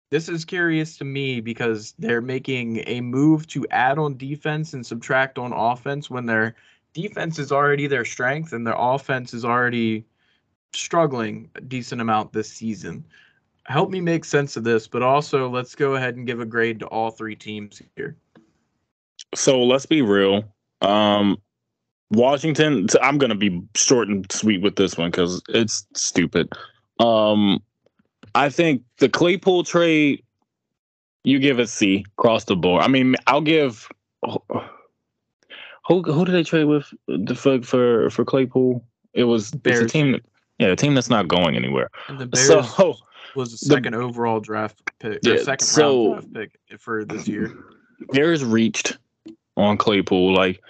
This is curious to me because they're making a move to add on defense and subtract on offense when their defense is already their strength and their offense is already struggling a decent amount this season. Help me make sense of this, but also let's go ahead and give a grade to all three teams here. So let's be real. Um, Washington, I'm going to be short and sweet with this one because it's stupid. Um, I think the Claypool trade, you give a C across the board. I mean, I'll give. Who who did they trade with the for for, for Claypool? It was Bears. it's a team. Yeah, a team that's not going anywhere. And the Bears so, was the second the, overall draft pick, yeah, second so, round draft pick for this year. Bears reached on Claypool. Like,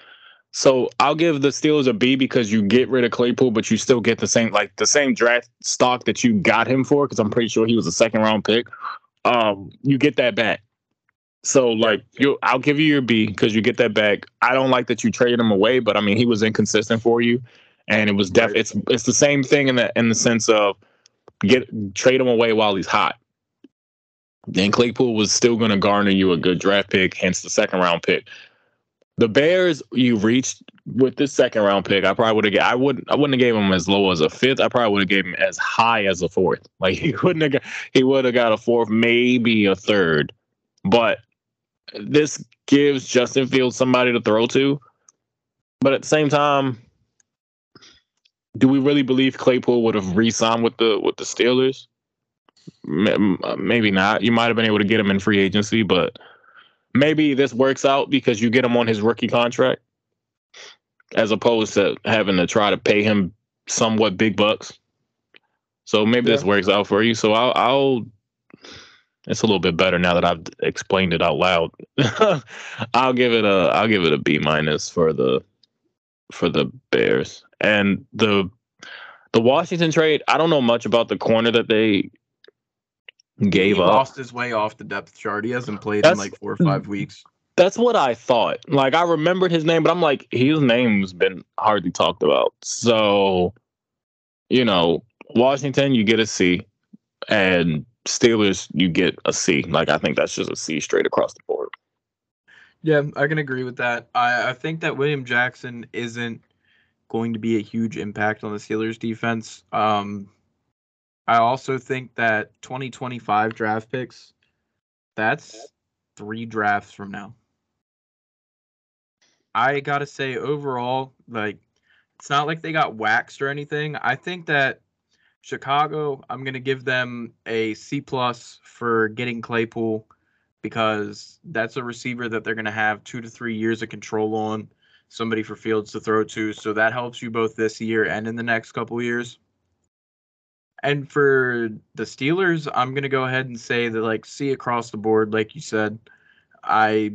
so I'll give the Steelers a B because you get rid of Claypool, but you still get the same like the same draft stock that you got him for because I'm pretty sure he was a second round pick. Um, you get that back. So like you, I'll give you your B because you get that back. I don't like that you traded him away, but I mean he was inconsistent for you, and it was def. It's it's the same thing in the in the sense of get trade him away while he's hot. Then Claypool was still going to garner you a good draft pick, hence the second round pick. The Bears, you reached with this second round pick. I probably would have. I wouldn't. I wouldn't have gave him as low as a fifth. I probably would have gave him as high as a fourth. Like he wouldn't have. Got, he would have got a fourth, maybe a third. But this gives Justin Fields somebody to throw to. But at the same time, do we really believe Claypool would have re-signed with the with the Steelers? Uh, maybe not. You might have been able to get him in free agency, but maybe this works out because you get him on his rookie contract, as opposed to having to try to pay him somewhat big bucks. So maybe yeah. this works out for you. So I'll, I'll it's a little bit better now that I've explained it out loud. I'll give it a I'll give it a B minus for the for the Bears. And the the Washington trade, I don't know much about the corner that they gave he up. Lost his way off the depth chart. He hasn't played that's, in like four or five weeks. That's what I thought. Like I remembered his name, but I'm like, his name's been hardly talked about. So, you know, Washington, you get a C, and Steelers, you get a C. Like I think that's just a C straight across the board. Yeah, I can agree with that. I, I think that William Jackson isn't going to be a huge impact on the Steelers defense. Um, I also think that 2025 draft picks, that's three drafts from now. I gotta say, overall, like, it's not like they got waxed or anything. I think that Chicago, I'm gonna give them a C plus for getting Claypool because that's a receiver that they're gonna have two to three years of control on, somebody for Fields to throw to. So that helps you both this year and in the next couple years. And for the Steelers, I'm gonna go ahead and say that like see across the board, like you said. I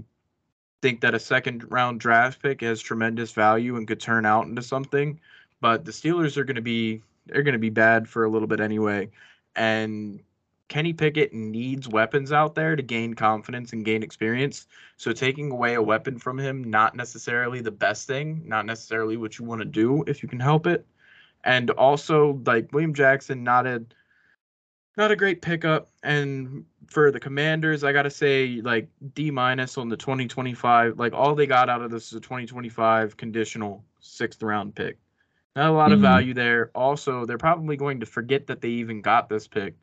think that a second round draft pick has tremendous value and could turn out into something. But the Steelers are gonna be they're going to be bad for a little bit anyway. And Kenny Pickett needs weapons out there to gain confidence and gain experience. So taking away a weapon from him, not necessarily the best thing, not necessarily what you want to do if you can help it. And also like William Jackson, not a not a great pickup. And for the commanders, I gotta say like D minus on the 2025. Like all they got out of this is a 2025 conditional sixth round pick. Not a lot of mm-hmm. value there. Also, they're probably going to forget that they even got this pick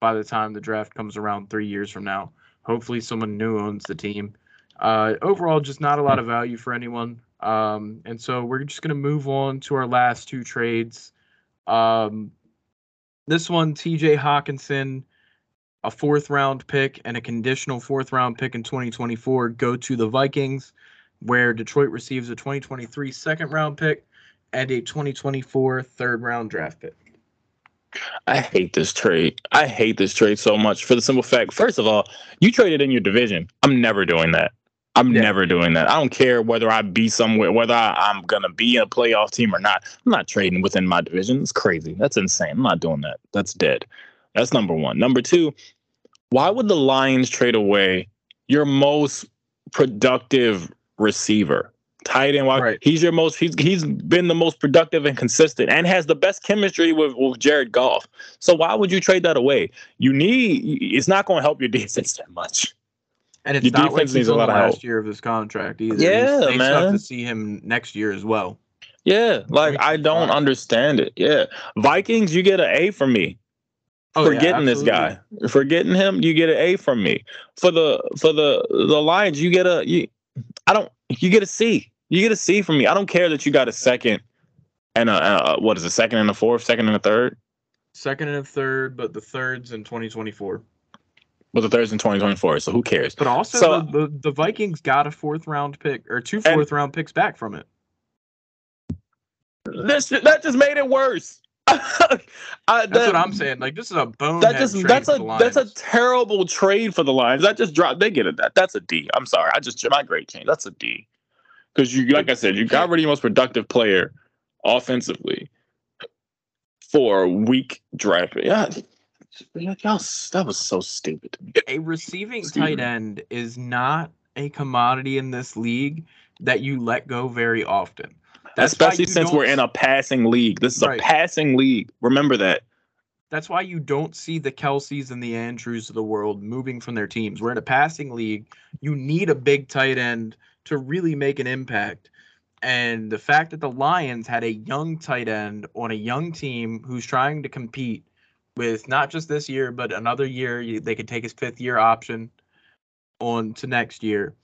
by the time the draft comes around three years from now. Hopefully, someone new owns the team. Uh, overall, just not a lot of value for anyone. Um, and so we're just going to move on to our last two trades. Um, this one, TJ Hockenson, a fourth round pick and a conditional fourth round pick in 2024 go to the Vikings, where Detroit receives a 2023 second round pick and a 2024 third round draft pick. I hate this trade. I hate this trade so much for the simple fact. First of all, you traded in your division. I'm never doing that. I'm yeah. never doing that. I don't care whether I be somewhere, whether I, am gonna be in a playoff team or not. I'm not trading within my division. It's crazy. That's insane. I'm not doing that. That's dead. That's number one. Number two, why would the Lions trade away your most productive receiver? Tight end wide. Right. He's your most he's he's been the most productive and consistent and has the best chemistry with, with Jared Goff. So why would you trade that away? You need it's not going to help your defense that much. And it's your not like he's on the last help. year of his contract either. Yeah, they man. to see him next year as well. Yeah, like I don't understand it. Yeah, Vikings, you get an A from me. Oh, for yeah, getting this guy, for getting him, you get an A from me. For the for the the Lions, you get a you. I don't. You get a C. You get a C from me. I don't care that you got a second and a, a what is a second and a fourth, second and a third. Second and a third, but the thirds in 2024. But the thirds in 2024. So who cares? But also, so, the, the, the Vikings got a fourth round pick or two fourth round picks back from it. This that just made it worse. I, that's what I'm saying. Like this is a bone. That just that's a that's a terrible trade for the Lions. That just dropped. They get it. That that's a D. I'm sorry. I just my grade change. That's a D. because you, like I said, you got rid of your most productive player offensively for a weak draft. Yeah, y'all, that was so stupid. A receiving tight end is not a commodity in this league that you let go very often. That's Especially since we're in a passing league. This is right. a passing league. Remember that. That's why you don't see the Kelces and the Andrews of the world moving from their teams. We're in a passing league. You need a big tight end to really make an impact. And the fact that the Lions had a young tight end on a young team who's trying to compete with not just this year, but another year, they could take his fifth year option on to next year.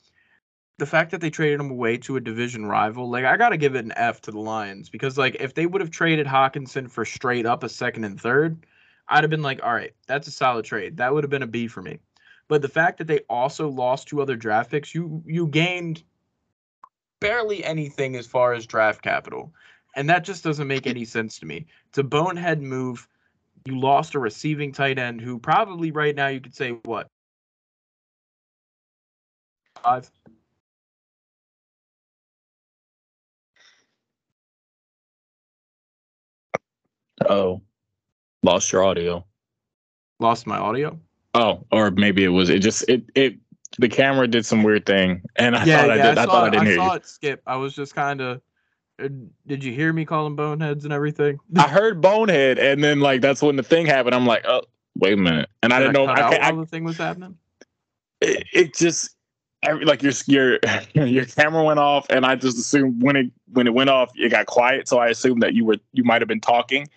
The fact that they traded him away to a division rival, like I gotta give it an F to the Lions because like if they would have traded Hockenson for straight up a second and third, I'd have been like, all right, that's a solid trade. That would have been a B for me. But the fact that they also lost two other draft picks, you you gained barely anything as far as draft capital. And that just doesn't make any sense to me. It's a bonehead move. You lost a receiving tight end who probably right now you could say what? Five. Oh, lost your audio. Lost my audio. Oh, or maybe it was it just it it the camera did some weird thing, and I yeah, thought yeah, I did. I, I thought I didn't I hear saw you. it skip. I was just kind of. Uh, did you hear me calling boneheads and everything? I heard bonehead, and then like that's when the thing happened. I'm like, oh, wait a minute, and did I didn't know I, I, the thing was happening. It, it just like your your your camera went off, and I just assumed when it when it went off, it got quiet. So I assumed that you were you might have been talking,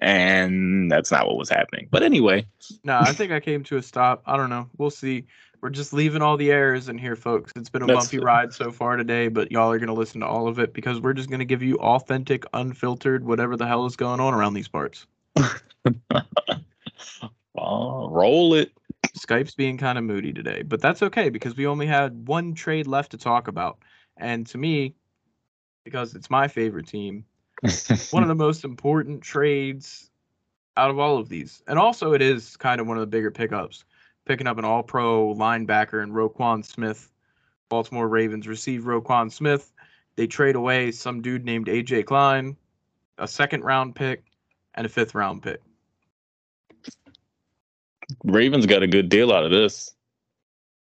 and that's not what was happening. But anyway, no, I think I came to a stop. I don't know. We'll see we're just leaving all the errors in here, folks. It's been a That's bumpy ride so far today, but y'all are going to listen to all of it because we're just going to give you authentic, unfiltered, whatever the hell is going on around these parts. roll it. Skype's being kind of moody today, but that's okay because we only had one trade left to talk about. And to me, because it's my favorite team, one of the most important trades out of all of these. And also, it is kind of one of the bigger pickups picking up an all pro linebacker in Roquan Smith. Baltimore Ravens receive Roquan Smith. They trade away some dude named AJ Klein, a second round pick, and a fifth round pick. Ravens got a good deal out of this.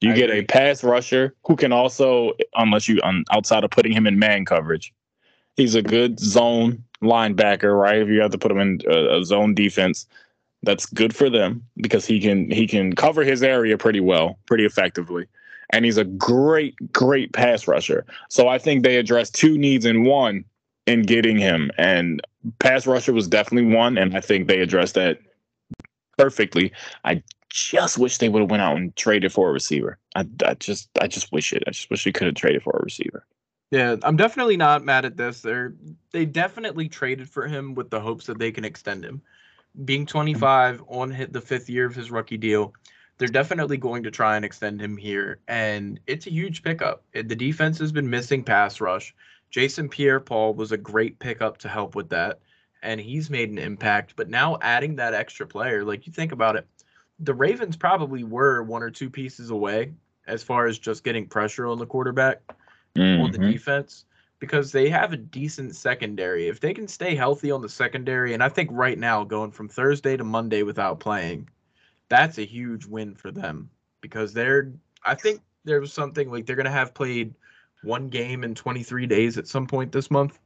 You I get agree. a pass rusher who can also, unless you um, outside of putting him in man coverage, he's a good zone linebacker, right? If you have to put him in a, a zone defense, that's good for them because he can he can cover his area pretty well, pretty effectively. And he's a great, great pass rusher. So I think they addressed two needs in one in getting him. And pass rusher was definitely one, and I think they addressed that perfectly. I just wish they would have went out and traded for a receiver. I, I just I just wish it. I just wish we could have traded for a receiver. Yeah, I'm definitely not mad at this. They're they definitely traded for him with the hopes that they can extend him being mm-hmm. 25 on hit the fifth year of his rookie deal, they're definitely going to try and extend him here. And it's a huge pickup. The defense has been missing pass rush. Jason Pierre Paul was a great pickup to help with that. And he's made an impact. But now adding that extra player, like you think about it, the Ravens probably were one or two pieces away as far as just getting pressure on the quarterback mm-hmm. on the mm-hmm. defense because they have a decent secondary. If they can stay healthy on the secondary, and I think right now going from Thursday to Monday without playing, that's a huge win for them because they're. I think there's something like they're gonna have played one game in 23 days at some point this month.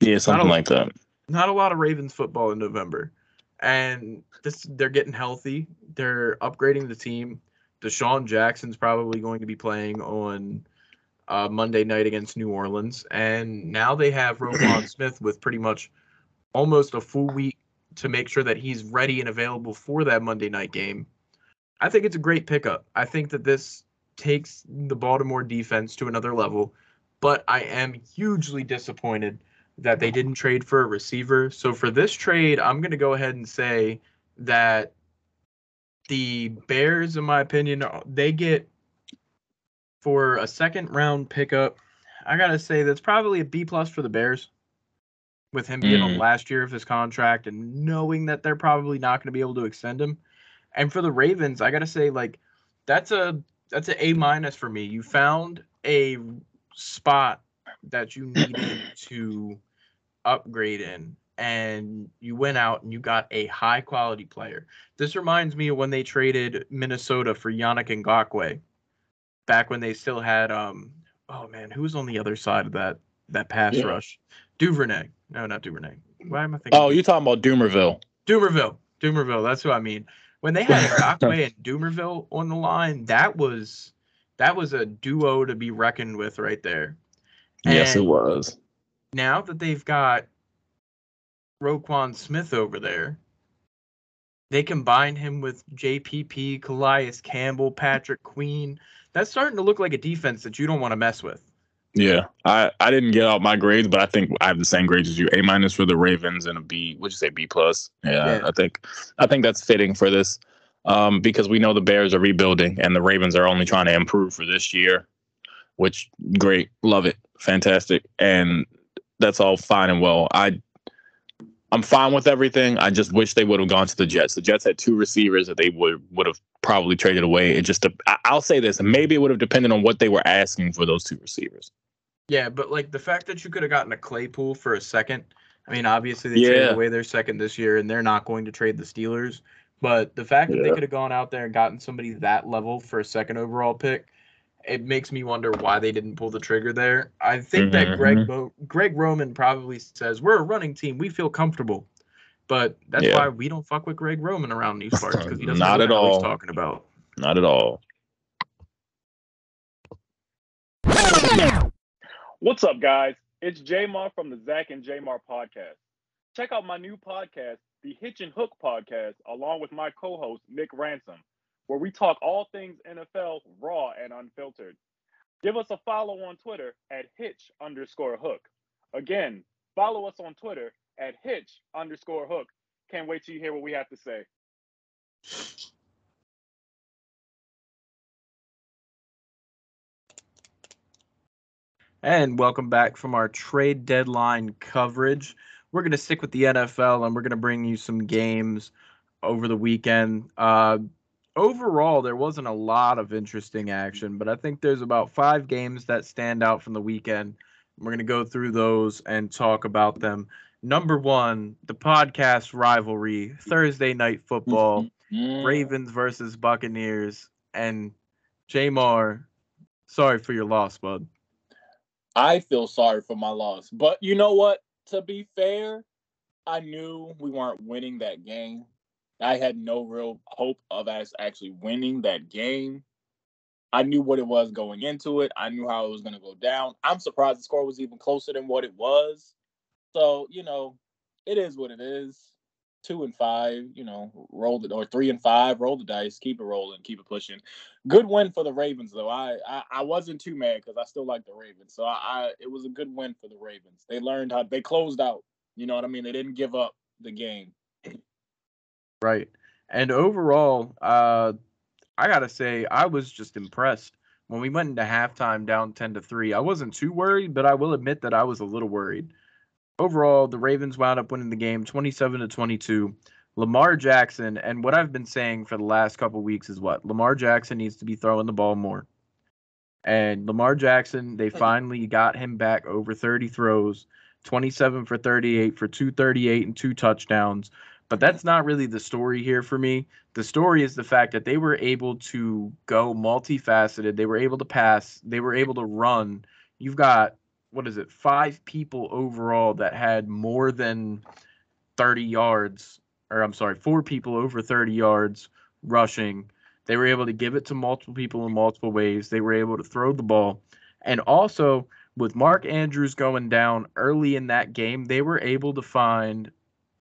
Yeah, something a, like that. Not a lot of Ravens football in November, and this they're getting healthy. They're upgrading the team. DeSean Jackson's probably going to be playing on uh, Monday night against New Orleans, and now they have Roquan Smith with pretty much almost a full week to make sure that he's ready and available for that Monday night game. I think it's a great pickup. I think that this takes the Baltimore defense to another level, but I am hugely disappointed that they didn't trade for a receiver. So for this trade, I'm going to go ahead and say that the Bears, in my opinion, they get for a second round pickup, I gotta say that's probably a B plus for the Bears. With him being mm. on last year of his contract and knowing that they're probably not going to be able to extend him, and for the Ravens, I gotta say like that's a that's an A minus for me. You found a spot that you needed to upgrade in and you went out and you got a high quality player. This reminds me of when they traded Minnesota for Yannick Ngakoue back when they still had um oh man, who was on the other side of that that pass Yeah. rush? Duvernay. No, not Duvernay. Why am I thinking? Oh, you're talking about Doomerville. Doomerville. Doomerville. That's who I mean. When they had Ngakoue and Doomerville on the line, that was that was a duo to be reckoned with right there. Yes, it was. Now that they've got Roquan Smith over there, they combine him with JPP, Calais Campbell, Patrick Queen. That's starting to look like a defense that you don't want to mess with. Yeah, I I didn't get out my grades, but I think I have the same grades as you. A minus for the Ravens and a B. Would you say B plus? Yeah, Yeah. I think I think that's fitting for this, um, because we know the Bears are rebuilding and the Ravens are only trying to improve for this year, which great, love it, fantastic, and that's all fine and well. I I'm fine with everything. I just wish they would have gone to the Jets. The Jets had two receivers that they would would have probably traded away. It just I'll say this, maybe it would have depended on what they were asking for those two receivers. Yeah, but like the fact that you could have gotten a Claypool for a second. I mean, obviously they traded away their second this year, and they're not going to trade the Steelers. But the fact that they could have gone out there and gotten somebody that level for a second overall pick, it makes me wonder why they didn't pull the trigger there. I think that Mhm, Greg Mo- Greg Roman probably says we're a running team, we feel comfortable. But that's Yeah. why we don't fuck with Greg Roman around these parts because he doesn't Not know at what all. he's talking about. Not at all. What's up, guys? It's JMar from the Zac and JMar podcast. Check out my new podcast, the Hitch and Hook podcast, along with my co host, Nick Ransom, where we talk all things NFL raw and unfiltered. Give us a follow on Twitter at Hitch underscore Hook. Again, follow us on Twitter at Hitch underscore Hook. Can't wait till you hear what we have to say. And welcome back from our trade deadline coverage. We're going to stick with the NFL and we're going to bring you some games over the weekend. Uh, overall, there wasn't a lot of interesting action, but I think there's about five games that stand out from the weekend. We're going to go through those and talk about them. Number one, the podcast rivalry, Thursday night football, Ravens versus Buccaneers. And JMar, sorry for your loss, bud. I feel sorry for my loss. But you know what? To be fair, I knew we weren't winning that game. I had no real hope of us actually winning that game. I knew what it was going into it. I knew how it was going to go down. I'm surprised the score was even closer than what it was. So, you know, it is what it is. Two and five, you know, roll the or three and five, roll the dice, keep it rolling, keep it pushing. Good win for the Ravens, though. I I, I wasn't too mad because I still like the Ravens. So I, I it was a good win for the Ravens. They learned how they closed out. You know what I mean? They didn't give up the game. Right. And overall, uh, I gotta say, I was just impressed when we went into halftime down ten to three. I wasn't too worried, but I will admit that I was a little worried. Overall, the Ravens wound up winning the game twenty-seven to twenty-two. Lamar Jackson, and what I've been saying for the last couple weeks is what Lamar Jackson needs to be throwing the ball more. And Lamar Jackson, they finally got him back over 30 throws, 27 for 38 for 238 and two touchdowns. But that's not really the story here for me. The story is the fact that they were able to go multifaceted. They were able to pass. They were able to run. You've got, what is it, five people overall that had more than 30 yards, or I'm sorry, four people over 30 yards rushing. They were able to give it to multiple people in multiple ways. They were able to throw the ball. And also, with Mark Andrews going down early in that game, they were able to find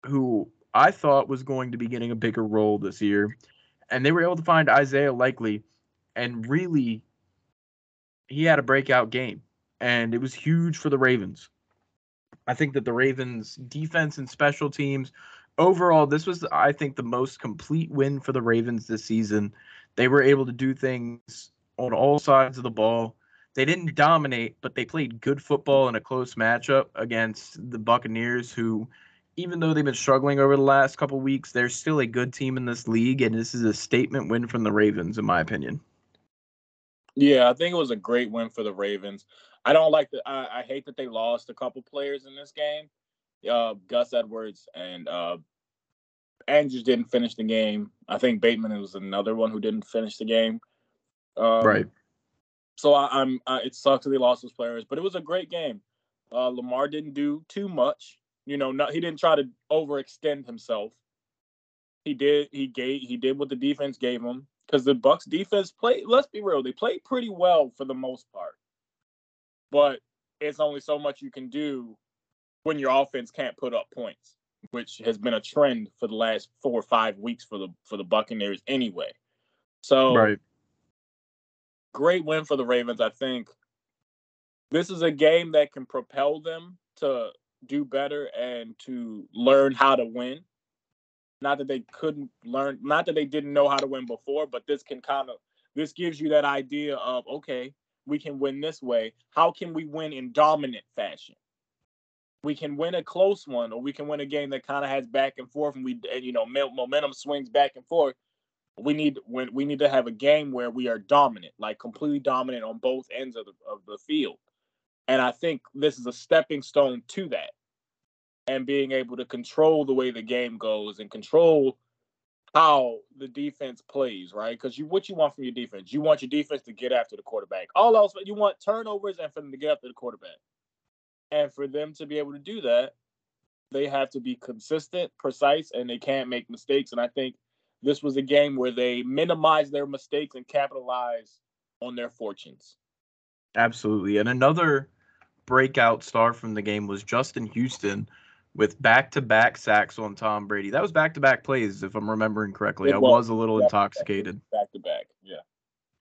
who I thought was going to be getting a bigger role this year. And they were able to find Isaiah Likely, and really, he had a breakout game. And it was huge for the Ravens. I think that the Ravens' defense and special teams, overall, this was, I think, the most complete win for the Ravens this season. They were able to do things on all sides of the ball. They didn't dominate, but they played good football in a close matchup against the Buccaneers, who even though they've been struggling over the last couple weeks, they're still a good team in this league, and this is a statement win from the Ravens, in my opinion. Yeah, I think it was a great win for the Ravens. I don't like the. I, I hate that they lost a couple players in this game. Uh, Gus Edwards and uh, Andrews didn't finish the game. I think Bateman was another one who didn't finish the game. Um, right. So I, am it sucks that they lost those players, but it was a great game. Uh, Lamar didn't do too much. You know, not, he didn't try to overextend himself. He did. He gave. He did what the defense gave him because the Bucks defense played. Let's be real, they played pretty well for the most part. But it's only so much you can do when your offense can't put up points, which has been a trend for the last four or five weeks for the for the Buccaneers anyway. So right great win for the Ravens. I think this is a game that can propel them to do better and to learn how to win. Not that they couldn't learn, not that they didn't know how to win before, but this can kind of this gives you that idea of okay, we can win this way. How can we win in dominant fashion? We can win a close one, or we can win a game that kind of has back and forth, and we, and, you know, momentum swings back and forth we need when we need to have a game where we are dominant, like completely dominant on both ends of the of the field. And I think this is a stepping stone to that. And being able to control the way the game goes and control how the defense plays, right? Because you what you want from your defense, you want your defense to get after the quarterback. All else, you want turnovers and for them to get after the quarterback. And for them to be able to do that, they have to be consistent, precise, and they can't make mistakes. And I think this was a game where they minimized their mistakes and capitalized on their fortunes. Absolutely. And another breakout star from the game was Justin Houston with back-to-back sacks on Tom Brady. That was back-to-back plays, if I'm remembering correctly. I was a little intoxicated. Back-to-back, yeah.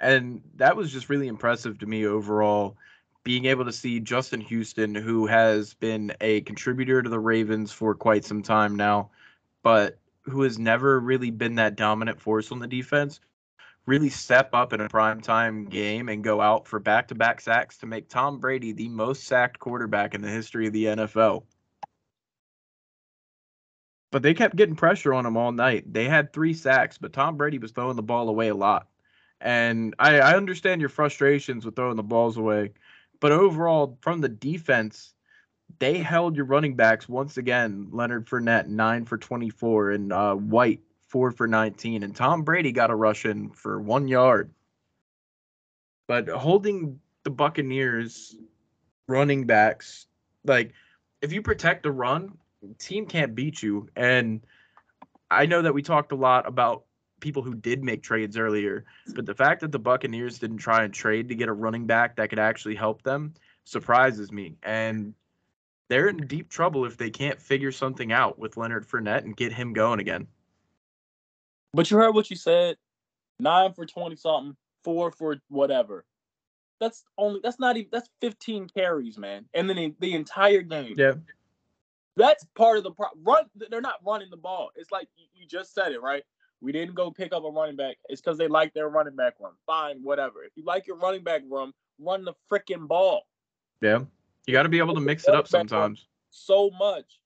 And that was just really impressive to me overall. Being able to see Justin Houston, who has been a contributor to the Ravens for quite some time now, but who has never really been that dominant force on the defense, really step up in a prime time game and go out for back to back sacks to make Tom Brady the most sacked quarterback in the history of the NFL. But they kept getting pressure on him all night. They had three sacks, but Tom Brady was throwing the ball away a lot. And I, I understand your frustrations with throwing the balls away. But overall, from the defense, they held your running backs once again. Leonard Fournette nine for twenty four, and uh, White four for nineteen, and Tom Brady got a rush in for one yard. But holding the Buccaneers running backs, like if you protect the run, team can't beat you. And I know that we talked a lot about people who did make trades earlier, but the fact that the Buccaneers didn't try and trade to get a running back that could actually help them surprises me. And they're in deep trouble if they can't figure something out with Leonard Fournette and get him going again. But you heard what you said. Nine for twenty something, four for whatever. That's only that's not even that's 15 carries, man. And then the, the entire game. Yeah. That's part of the pro- run. They're not running the ball. It's like you, you just said it, right? We didn't go pick up a running back. It's because they like their running back room. Fine, whatever. If you like your running back room, run the freaking ball. Yeah. You got to be able to mix it up sometimes. So much.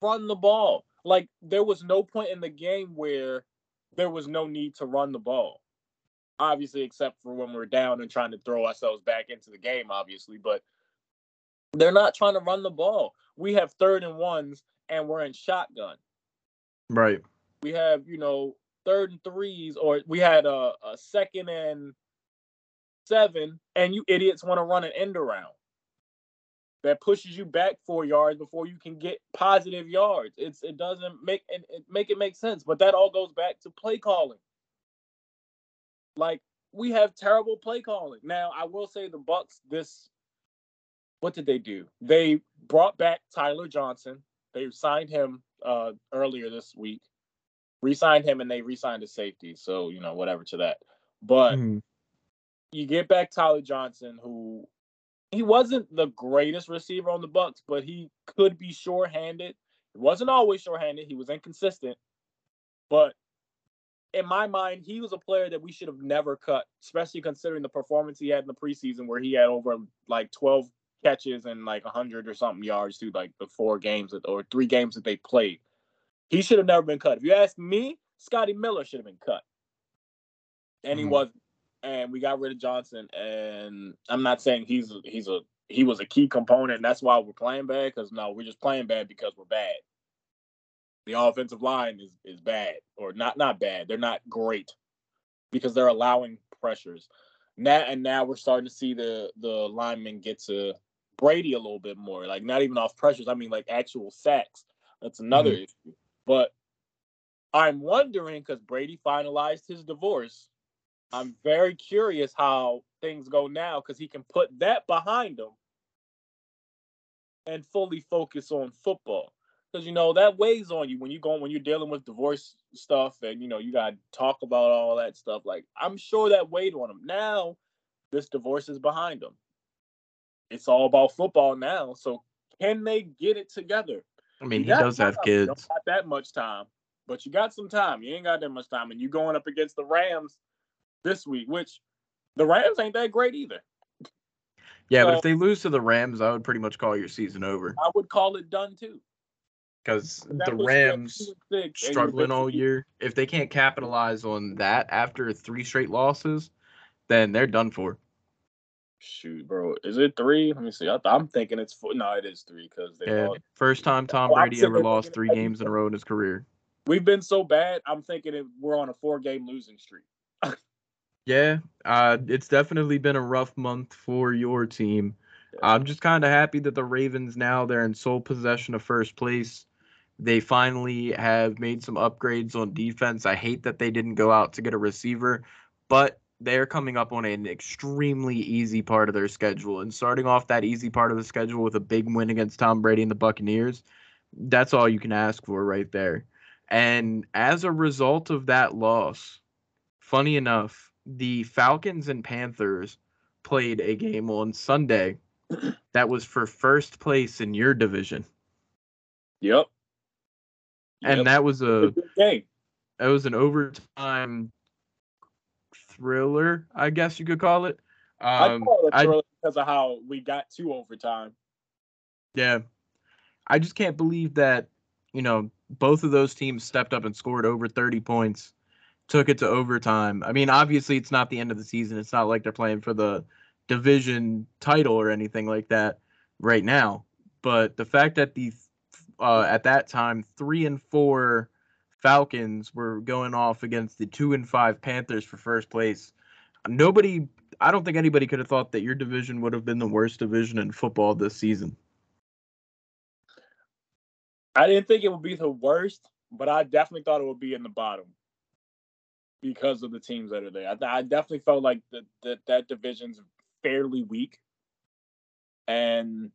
Run the ball. Like there was no point in the game where there was no need to run the ball. Obviously, except for when we're down and trying to throw ourselves back into the game, obviously. But they're not trying to run the ball. We have third and ones and we're in shotgun. Right. We have, you know, third and threes, or we had a, a second and seven, and you idiots want to run an end around that pushes you back four yards before you can get positive yards. It's it doesn't make it, it make it make sense. But that all goes back to play calling. Like we have terrible play calling. Now I will say the Bucks this what did they do? They brought back Tyler Johnson. They signed him uh, earlier this week. Re-signed him and they re-signed his safety. So, you know, whatever to that. But mm-hmm. you get back Tyler Johnson, who he wasn't the greatest receiver on the Bucks, but he could be sure-handed. He wasn't always sure-handed. He was inconsistent, but in my mind, he was a player that we should have never cut, especially considering the performance he had in the preseason, where he had over like 12 catches and like 100 or something yards through like the four games that, or three games that they played. He should have never been cut. If you ask me, Scotty Miller should have been cut, and mm-hmm. he wasn't. And we got rid of Johnson. And I'm not saying he's a, he's a he was a key component. And that's why we're playing bad. Because no, we're just playing bad because we're bad. The offensive line is is bad or not not bad. They're not great because they're allowing pressures. Now and now we're starting to see the the linemen get to Brady a little bit more. Like not even off pressures. I mean like actual sacks. That's another mm-hmm. issue. But I'm wondering because Brady finalized his divorce. I'm very curious how things go now because he can put that behind him and fully focus on football. Because you know that weighs on you when you go when you're dealing with divorce stuff and you know you gotta talk about all that stuff. Like I'm sure that weighed on him. Now this divorce is behind him. It's all about football now. So can they get it together? I mean, he does have kids. Not that much time, but you got some time. You ain't got that much time, and you going up against the Rams this week, which the Rams ain't that great either. Yeah, so, but if they lose to the Rams, I would pretty much call your season over. I would call it done too. Because the Rams struggling all year, if they can't capitalize on that after three straight losses, then they're done for. Shoot, bro, is it three? Let me see. I am thinking it's four. No, it is three because they yeah, lost. First time Tom oh, Brady ever lost three games in a row in his career. We've been so bad. I'm thinking we're on a four game losing streak. Yeah, uh, it's definitely been a rough month for your team. I'm just kind of happy that the Ravens now they're in sole possession of first place. They finally have made some upgrades on defense. I hate that they didn't go out to get a receiver, but they're coming up on an extremely easy part of their schedule. And starting off that easy part of the schedule with a big win against Tom Brady and the Buccaneers, that's all you can ask for right there. And as a result of that loss, funny enough, the Falcons and Panthers played a game on Sunday that was for first place in your division. Yep. And yep. that was a, game. That was an overtime thriller, I guess you could call it. Um, I call it a thriller I, because of how we got to overtime. Yeah. I just can't believe that, you know, both of those teams stepped up and scored over 30 points took it to overtime. I mean, obviously, it's not the end of the season. It's not like they're playing for the division title or anything like that right now. But the fact that the uh, at that time three and four Falcons were going off against the two and five Panthers for first place. Nobody, I don't think anybody could have thought that your division would have been the worst division in football this season. I didn't think it would be the worst, but I definitely thought it would be in the bottom because of the teams that are there. I, I definitely felt like that that that division's fairly weak, and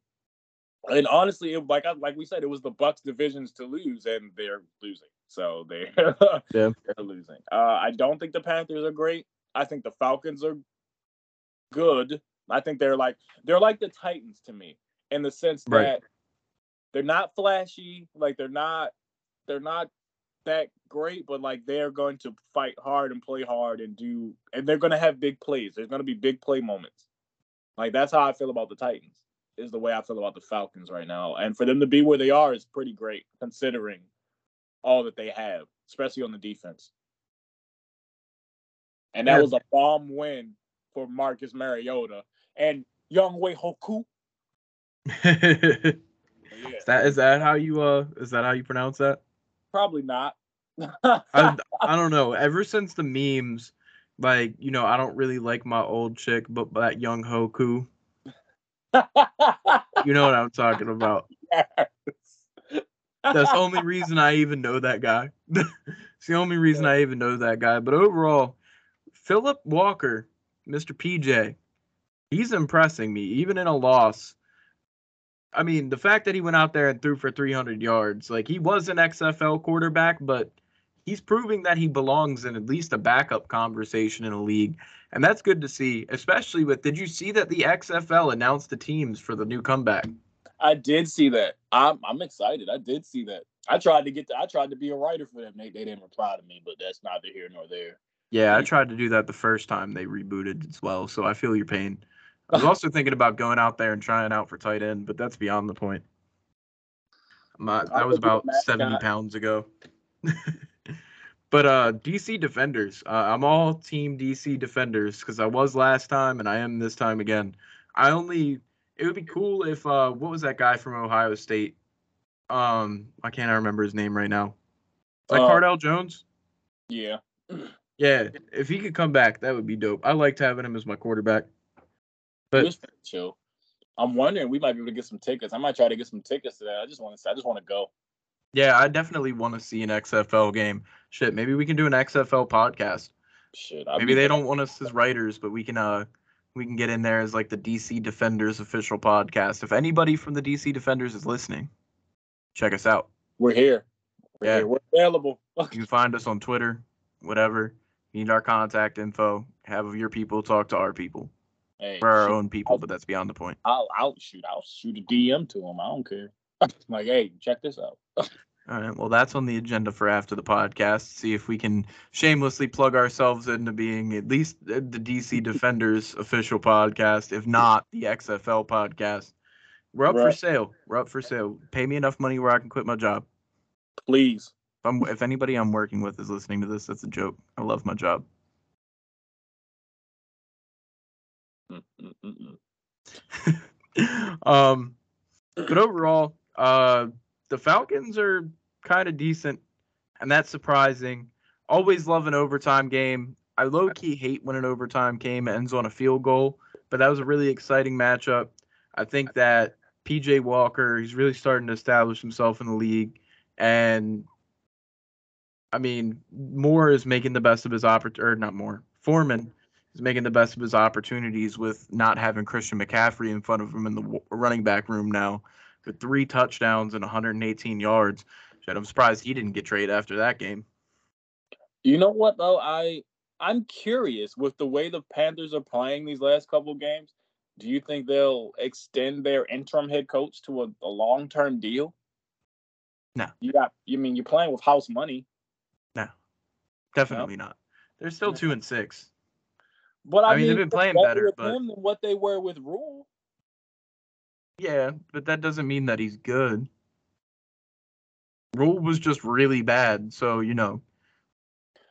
and honestly, it, like I, like we said, it was the Bucks divisions to lose, and they're losing. So they yeah. they're losing. Uh, I don't think the Panthers are great. I think the Falcons are good. I think they're like they're like the Titans to me in the sense right. that they're not flashy, like they're not they're not that great, but like they're going to fight hard and play hard and do, and they're going to have big plays. There's going to be big play moments. Like that's how I feel about the Titans. Is the way I feel about the Falcons right now, and for them to be where they are is pretty great considering all that they have, especially on the defense. And that yeah. was a bomb win for Marcus Mariota and Younghoe Koo. yeah. Is that is that how you uh is that how you pronounce that? Probably not. I, I don't know. Ever since the memes, like you know, I don't really like my old chick, but that young Hoku. you know what I'm talking about. Yes. That's the only reason I even know that guy. it's the only reason I even know that guy. But overall, Philip Walker, Mr. PJ, he's impressing me, even in a loss. I mean, the fact that he went out there and threw for 300 yards, like he was an XFL quarterback, but he's proving that he belongs in at least a backup conversation in a league. And that's good to see, especially with did you see that the XFL announced the teams for the new comeback? I did see that. I'm I'm excited. I did see that. I tried to get to, I tried to be a writer for them. They they didn't reply to me, but that's neither here nor there. Yeah, I tried to do that the first time they rebooted as well, so I feel your pain. I was also thinking about going out there and trying out for tight end, but that's beyond the point. My, that was about 70 pounds ago. but uh, DC Defenders, uh, I'm all team DC Defenders because I was last time and I am this time again. I only it would be cool if uh, what was that guy from Ohio State? Um, I can't remember his name right now. Like Uh, Cardale Jones. Yeah. Yeah, if he could come back, that would be dope. I liked having him as my quarterback. But- But chill. I'm wondering we might be able to get some tickets. I might try to get some tickets to that. I just want to. I just want to go. Yeah, I definitely want to see an XFL game. Shit, maybe we can do an XFL podcast. Shit. I'll Maybe they don't want us as writers, but we can uh we can get in there as like the DC Defenders official podcast. If anybody from the DC Defenders is listening, check us out. We're here. We're Yeah. here. We're available. You can find us on Twitter, whatever. You need our contact info. Have your people talk to our people. Hey, We're our shoot, own people, but that's beyond the point. I'll, I'll shoot. I'll shoot a DM to them. I don't care. like, hey, check this out. All right. Well, that's on the agenda for after the podcast. See if we can shamelessly plug ourselves into being at least the DC Defenders official podcast, if not the XFL podcast. We're up for sale. We're up for sale. Pay me enough money where I can quit my job. Please. If, I'm, if anybody I'm working with is listening to this, that's a joke. I love my job. Mm, mm, mm. um, but overall, uh, the Falcons are kind of decent, and that's surprising. Always love an overtime game. I low key hate when an overtime game ends on a field goal, but that was a really exciting matchup. I think that PJ Walker, he's really starting to establish himself in the league, and I mean, Moore is making the best of his opportunity, or not Moore, Foreman is making the best of his opportunities with not having Christian McCaffrey in front of him in the running back room now with three touchdowns and 118 yards. Shit, I'm surprised he didn't get traded after that game. You know what though? I I'm curious with the way the Panthers are playing these last couple games. Do you think they'll extend their interim head coach to a, a long term deal? No. You got. You mean you're playing with house money? No. Definitely not. They're still two and six. But I, I mean, they've been playing better, with but- than what they were with Rhule. Yeah, but that doesn't mean that he's good. Rhule was just really bad, so you know.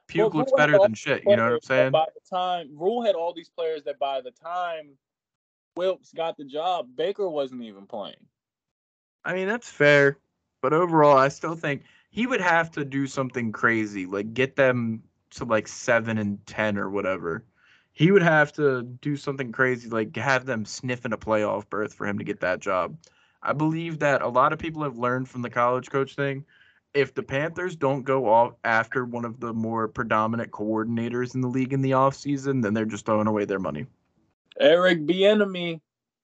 Puke Well, looks Rhule better than shit. You know what I'm saying? By the time Rhule had all these players that by the time Wilks got the job, Baker wasn't even playing. I mean, that's fair, but overall, I still think he would have to do something crazy, like get them to like seven and ten or whatever. He would have to do something crazy, like have them sniffing a playoff berth for him to get that job. I believe that a lot of people have learned from the college coach thing. If the Panthers don't go off after one of the more predominant coordinators in the league in the offseason, then they're just throwing away their money. Eric Bieniemy.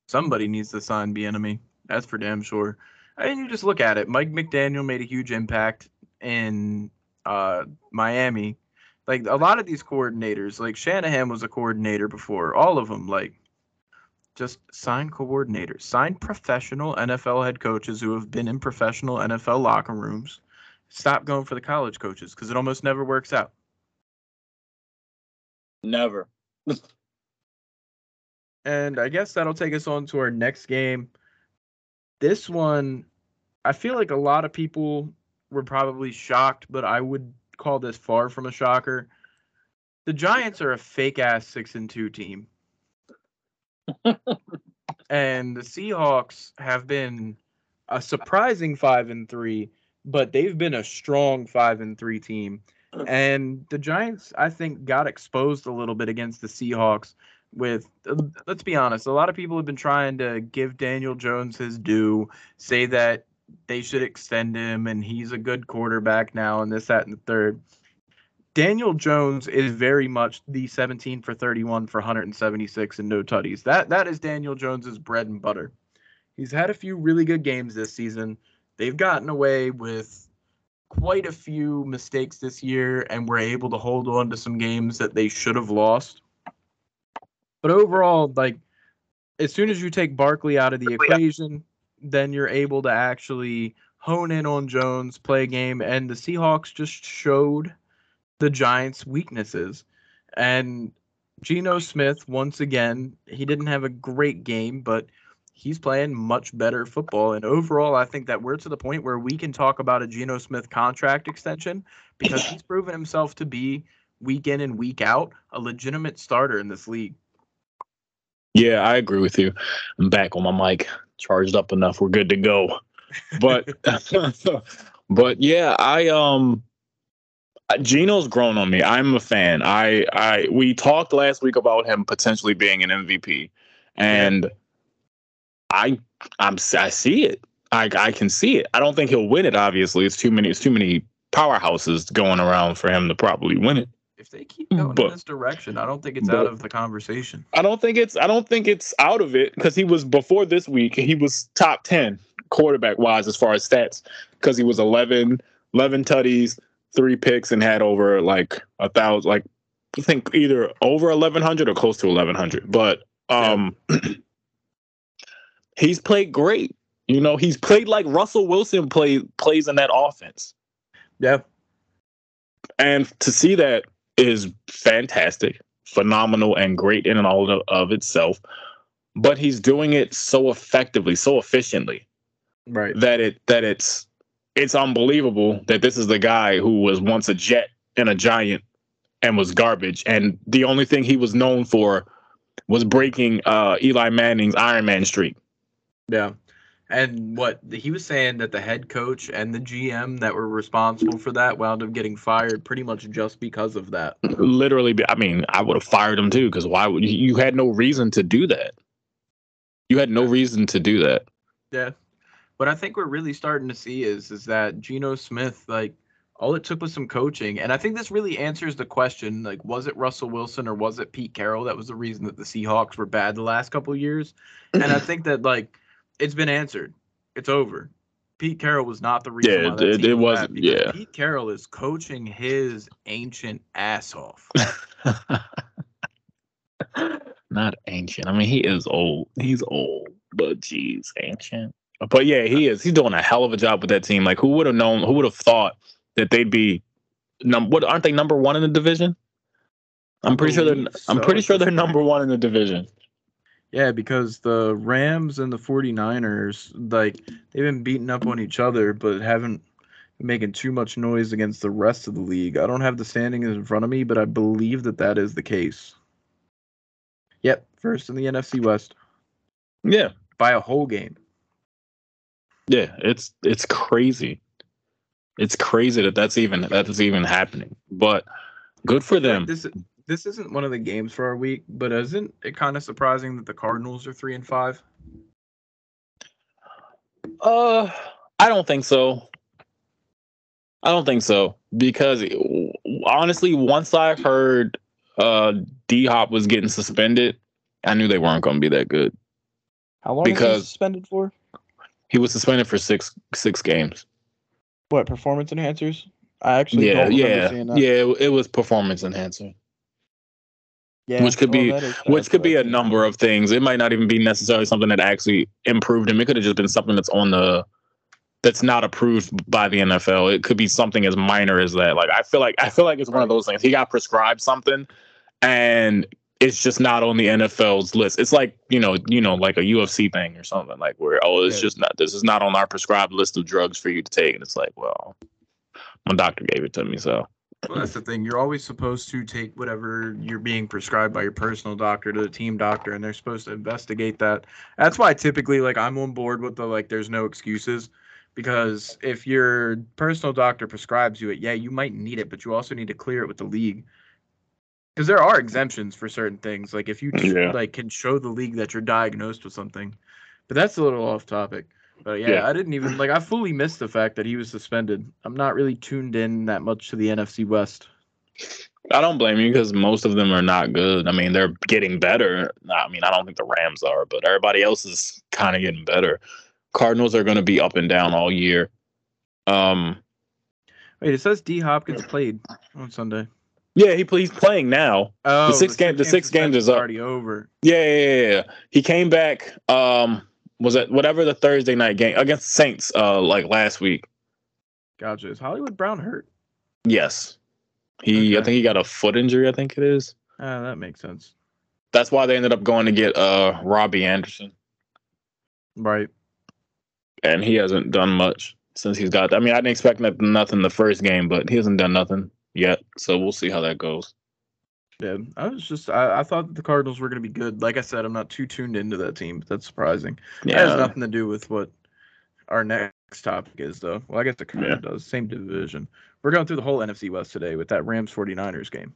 Somebody needs to sign enemy. That's for damn sure. I mean, you just look at it. Mike McDaniel made a huge impact in uh, Miami. Like a lot of these coordinators, like Shanahan was a coordinator before. All of them, like, just sign coordinators, sign professional NFL head coaches who have been in professional NFL locker rooms. Stop going for the college coaches because it almost never works out. Never. And I guess that'll take us on to our next game. This one, I feel like a lot of people were probably shocked, but I would call this far from a shocker. The Giants are a fake ass six and two team. and the Seahawks have been a surprising five and three, but they've been a strong five and three team. And the Giants, I think, got exposed a little bit against the Seahawks with let's be honest, a lot of people have been trying to give Daniel Jones his due, say that they should extend him and he's a good quarterback now and this, that, and the third. Daniel Jones is very much the 17 for 31 for 176 and no tutties. That that is Daniel Jones's bread and butter. He's had a few really good games this season. They've gotten away with quite a few mistakes this year and were able to hold on to some games that they should have lost. But overall, like as soon as you take Barkley out of the oh, equation, then you're able to actually hone in on Jones, play a game, and the Seahawks just showed the Giants' weaknesses. And Geno Smith, once again, he didn't have a great game, but he's playing much better football. And overall, I think that we're to the point where we can talk about a Geno Smith contract extension because he's proven himself to be week in and week out a legitimate starter in this league. Yeah, I agree with you. I'm back on my mic, charged up enough. We're good to go. But but yeah, I um Geno's grown on me. I'm a fan. I I we talked last week about him potentially being an MVP. And yeah. I I'm I see it. I I can see it. I don't think he'll win it obviously. It's too many it's too many powerhouses going around for him to probably win it if they keep going but, in this direction, I don't think it's but, out of the conversation. I don't think it's I don't think it's out of it because he was before this week, he was top 10 quarterback wise as far as stats because he was 11, 11 tutties, three picks, and had over like a thousand, like I think either over 1100 or close to 1100. But um, yeah. he's played great. You know, he's played like Russell Wilson play, plays in that offense. Yeah. And to see that is fantastic, phenomenal, and great in and all of, of itself. But he's doing it so effectively, so efficiently, right? That it that it's it's unbelievable that this is the guy who was once a jet and a giant and was garbage. And the only thing he was known for was breaking uh, Eli Manning's Iron Man streak. Yeah. And what he was saying that the head coach and the GM that were responsible for that wound up getting fired pretty much just because of that. Literally, I mean, I would have fired him too because why would you, had no reason to do that? You had no reason to do that. Yeah. What I think we're really starting to see is is that Geno Smith, like all it took was some coaching. And I think this really answers the question, like, was it Russell Wilson or was it Pete Carroll that was the reason that the Seahawks were bad the last couple years? And I think that like it's been answered. It's over. Pete Carroll was not the reason. Yeah, it, it wasn't. Yeah, Pete Carroll is coaching his ancient ass off. not ancient. I mean, he is old. He's old, but geez, ancient. But yeah, he is. He's doing a hell of a job with that team. Like, who would have known? Who would have thought that they'd be? Num- what aren't they number one in the division? I'm pretty sure they're. So. I'm pretty sure they're number one in the division. Yeah, because the Rams and the 49ers, like, they've been beating up on each other, but haven't been making too much noise against the rest of the league. I don't have the standings in front of me, but I believe that that is the case. Yep, first in the NFC West. Yeah, by a whole game. Yeah, it's it's crazy. It's crazy that that's even that's even happening. But good for them. This this isn't one of the games for our week, but isn't it kind of surprising that the Cardinals are three and five? Uh, I don't think so. I don't think so because honestly, once I heard uh D Hop was getting suspended, I knew they weren't going to be that good. How long because was he suspended for? He was suspended for six six games. What performance enhancers? I actually yeah yeah yeah it, it was performance enhancer. Yeah, which could well, be which could be a number of things. It might not even be necessarily something that actually improved him. It could have just been something that's on the that's not approved by the NFL. It could be something as minor as that. Like I feel like I feel like it's one of those things. He got prescribed something and it's just not on the NFL's list. It's like, you know, you know, like a UFC thing or something like where oh, it's yeah. just not this is not on our prescribed list of drugs for you to take. And it's like, well, my doctor gave it to me, so well, that's the thing. You're always supposed to take whatever you're being prescribed by your personal doctor to the team doctor, and they're supposed to investigate that. That's why typically, like, I'm on board with the like, there's no excuses, because if your personal doctor prescribes you it, yeah, you might need it, but you also need to clear it with the league. Because there are exemptions for certain things, like if you yeah. like can show the league that you're diagnosed with something. But that's a little off topic. But yeah, yeah, I didn't even like I fully missed the fact that he was suspended. I'm not really tuned in that much to the NFC West. I don't blame you because most of them are not good. I mean, they're getting better. I mean, I don't think the Rams are, but everybody else is kind of getting better. Cardinals are going to be up and down all year. Um, wait, it says D Hopkins played on Sunday. Yeah, he he's playing now. Oh, the six the game, the six games is already over. Yeah, yeah, yeah, yeah. He came back. Um, was it whatever the Thursday night game against Saints uh like last week. Gotcha. Is Hollywood Brown hurt? Yes. He okay. I think he got a foot injury, I think it is. Uh, that makes sense. That's why they ended up going to get uh Robbie Anderson. Right. and he hasn't done much since he's got. I mean, I didn't expect nothing the first game, but he hasn't done nothing yet. So we'll see how that goes. Yeah. I was just I, I thought the Cardinals were gonna be good. Like I said, I'm not too tuned into that team, but that's surprising. Yeah, It has nothing to do with what our next topic is though. Well, I guess it kind Yeah. of does. Same division. We're going through the whole NFC West today with that Rams 49ers game.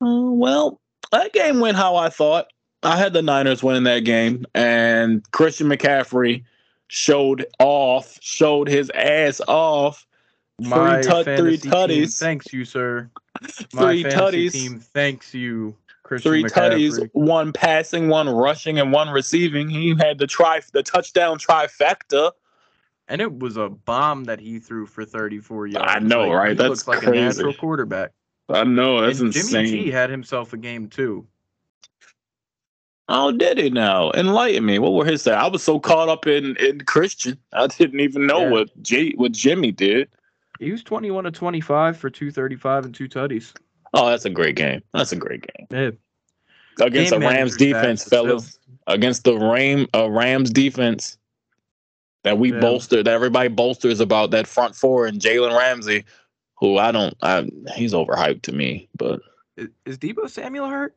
Uh, well, that game went how I thought. I had the Niners winning that game, and Christian McCaffrey showed off, showed his ass off. My tut- three fantasy team tutties. thanks you, sir. My Three fantasy tutties. team thanks you, Christian Three McCaffrey. tutties, one passing, one rushing, and one receiving. He had the tri the touchdown trifecta. And it was a bomb that he threw for 34 yards. I know, right? He That's looks like crazy. a natural quarterback. I know that's and insane. Jimmy G had himself a game too. Oh, did he now? Enlighten me. What were his? I was so caught up in in Christian, I didn't even know Yeah. what J what Jimmy did. He was 21 to 25 for 235 and two tutties. Oh, that's a great game. That's a great game Yeah. against Game the Rams defense, fellas. Against the Ram uh, Rams defense that we Yeah. bolster, that everybody bolsters about that front four and Jalen Ramsey, who I don't, I he's overhyped to me, but Is, is Deebo Samuel hurt?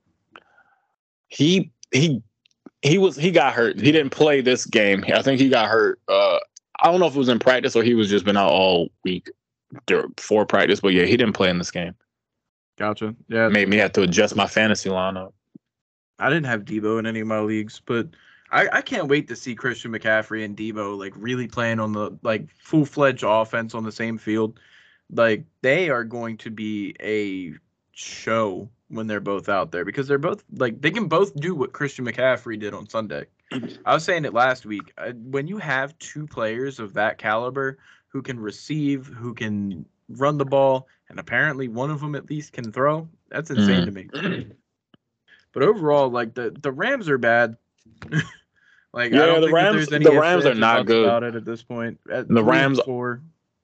he he he was he got hurt. He didn't play this game. I think he got hurt. Uh, I don't know if it was in practice or he was just been out all week dur- before practice. But yeah, he didn't play in this game. Gotcha. Yeah. Made me have to adjust my fantasy lineup. I didn't have Deebo in any of my leagues, but I, I can't wait to see Christian McCaffrey and Deebo like really playing on the like full fledged offense on the same field. Like they are going to be a show when they're both out there because they're both like they can both do what Christian McCaffrey did on Sunday. I was saying it last week. uh, When you have two players of that caliber who can receive, who can run the ball, and apparently one of them at least can throw, that's mm-hmm. insane to me. But overall, like the the Rams are bad. like Yeah, I don't the Rams- there's any the Rams are not good. about it at this point. At The Rams- four.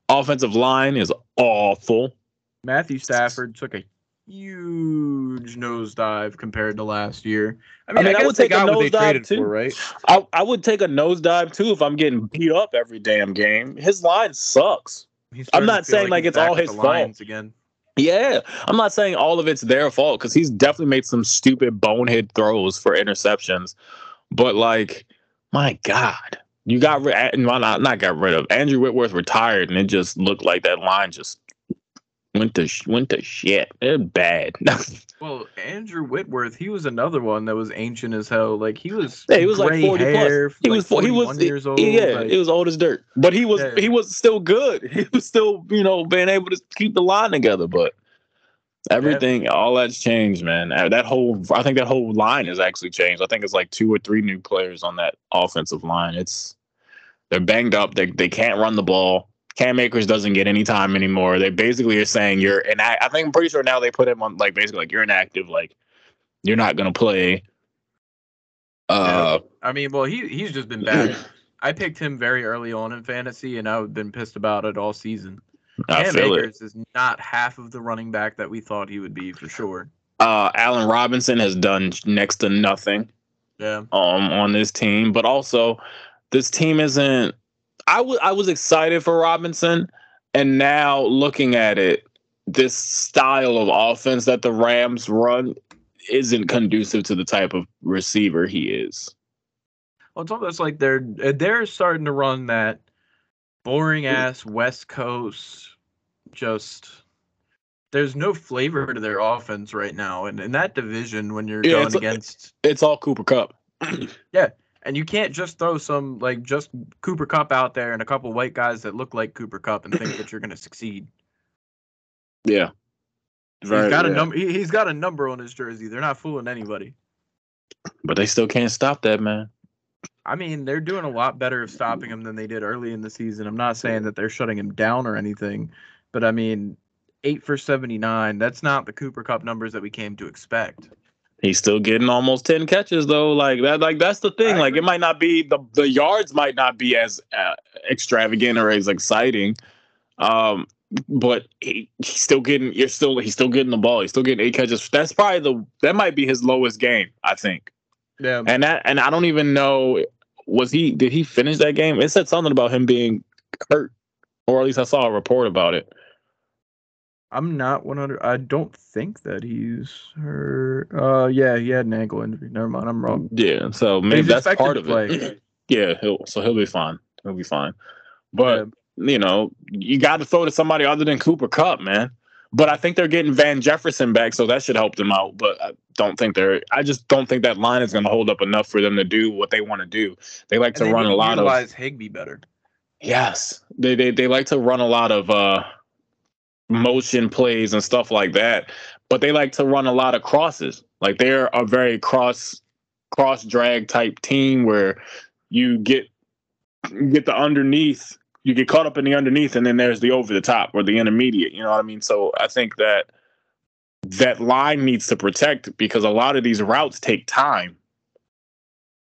Offensive line is awful. Matthew Stafford took a huge nosedive compared to last year. I mean, I, mean, I guess would take a got what they nosedive, too. for, right? I, I would take a nosedive too if I'm getting beat up every damn game. His line sucks. I'm not saying, like, he's it's all his fault. Again. Yeah, I'm not saying all of it's their fault because he's definitely made some stupid bonehead throws for interceptions. But like, my God, you got rid. Not not got rid of Andrew Whitworth retired, and it just looked like that line just went to went to shit. Bad. Well, Andrew Whitworth, he was another one that was ancient as hell. Like he was, Yeah, he was like gray 40 plus. he like was fo- he was 41 years old. Yeah, like- he was old as dirt, but he was Yeah. he was still good. He was still you know being able to keep the line together. But everything, all that's changed, man. Uh, That whole I think that whole line has actually changed. I think it's like two or three new players on that offensive line. It's they're banged up. They they can't run the ball. Cam Akers doesn't get any time anymore. They basically are saying you're and I, I think I'm pretty sure now they put him on like basically like you're inactive, like you're not gonna play. Uh, I mean, well, he he's just been bad. I picked him very early on in fantasy, and I've been pissed about it all season. I Cam. Akers is not half of the running back that we thought he would be for sure. Uh, Allen Robinson has done next to nothing Yeah, um on this team, but also this team isn't. I was I was excited for Robinson, and now looking at it, this style of offense that the Rams run isn't conducive to the type of receiver he is. well, it's almost like they're they're starting to run that boring ass West Coast. Just there's no flavor to their offense right now, and in that division, when you're Yeah, going it's- against It's all Cooper Kupp. And you can't just throw some like just Cooper Kupp out there and a couple white guys that look like Cooper Kupp and think that you're going to succeed. Yeah, he's got a number. He, he's got a number on his jersey. They're not fooling anybody. but they still can't stop that man. I mean, they're doing a lot better of stopping him than they did early in the season. I'm not saying that they're shutting him down or anything, but I mean, eight for 79. That's not the Cooper Kupp numbers that we came to expect. He's still getting almost 10 catches though. Like that like that's the thing. Like it might not be the the yards might not be as uh, extravagant or as exciting. Um but he, he's still getting you're still he's still getting the ball. He's still getting eight catches. That's probably the that might be his lowest game, I think. Yeah. And that and I don't even know was he? Did he finish that game? It said something about him being hurt, or at least I saw a report about it. I'm not 100. I don't think that he's hurt. Uh, yeah, he had an ankle injury. Never mind, I'm wrong. Yeah, so maybe He's that's part of play. it. yeah, he'll so he'll be fine. He'll be fine. But you know, you got to throw to somebody other than Cooper Kupp, man. But I think they're getting Van Jefferson back, so that should help them out. But I don't think they're. I just don't think that line is going to hold up enough for them to do what they want to do. They like And to they run a lot of utilize Higbee better. Yes, they they they like to run a lot of uh motion plays and stuff like that, but they like to run a lot of crosses. Like they're a very cross cross drag type team where you get you get the underneath, you get caught up in the underneath, and then there's the over the top or the intermediate. You know what I mean? So I think that that line needs to protect because a lot of these routes take time,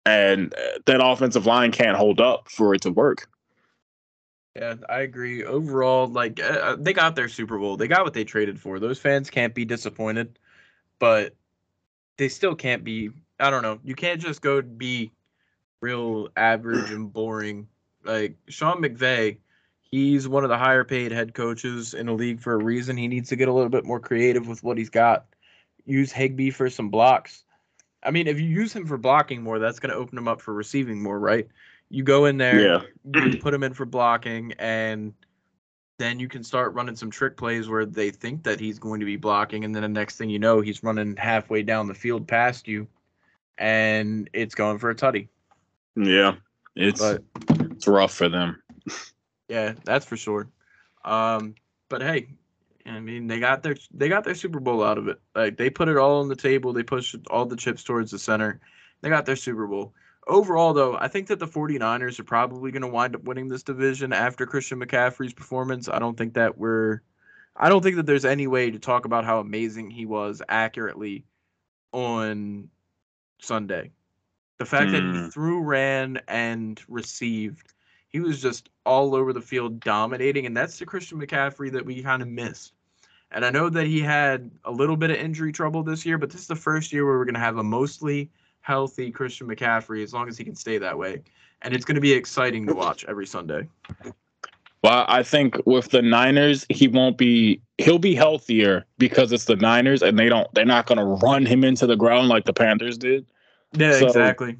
and uh, that offensive line can't hold up for it to work. Yeah, I agree. Overall, like uh, they got their Super Bowl. They got what they traded for. Those fans can't be disappointed, but they still can't be. I don't know. You can't just go be real average and boring. Like Sean McVay, he's one of the higher paid head coaches in the league for a reason. He needs to get a little bit more creative with what he's got. Use Higbee for some blocks. I mean, if you use him for blocking more, that's going to open him up for receiving more, right? You go in there, Yeah. you put him in for blocking, and then you can start running some trick plays where they think that he's going to be blocking, and then the next thing you know, he's running halfway down the field past you, and it's going for a tutty. Yeah, it's But it's rough for them. yeah, that's for sure. Um, but hey, I mean, they got their they got their Super Bowl out of it. Like they put it all on the table. They pushed all the chips towards the center. They got their Super Bowl. Overall, though, I think that the 49ers are probably going to wind up winning this division after Christian McCaffrey's performance. I don't think that we're I don't think that there's any way to talk about how amazing he was accurately on Sunday. The fact that he Hmm. threw, ran, and received, he was just all over the field dominating, and that's the Christian McCaffrey that we kind of missed. And I know that he had a little bit of injury trouble this year, but this is the first year where we're going to have a mostly healthy Christian McCaffrey as long as he can stay that way. And it's going to be exciting to watch every Sunday. Well, I think with the Niners, he won't be. He'll be healthier because it's the Niners, and they don't. They're not going to run him into the ground like the Panthers did. Yeah, So- exactly.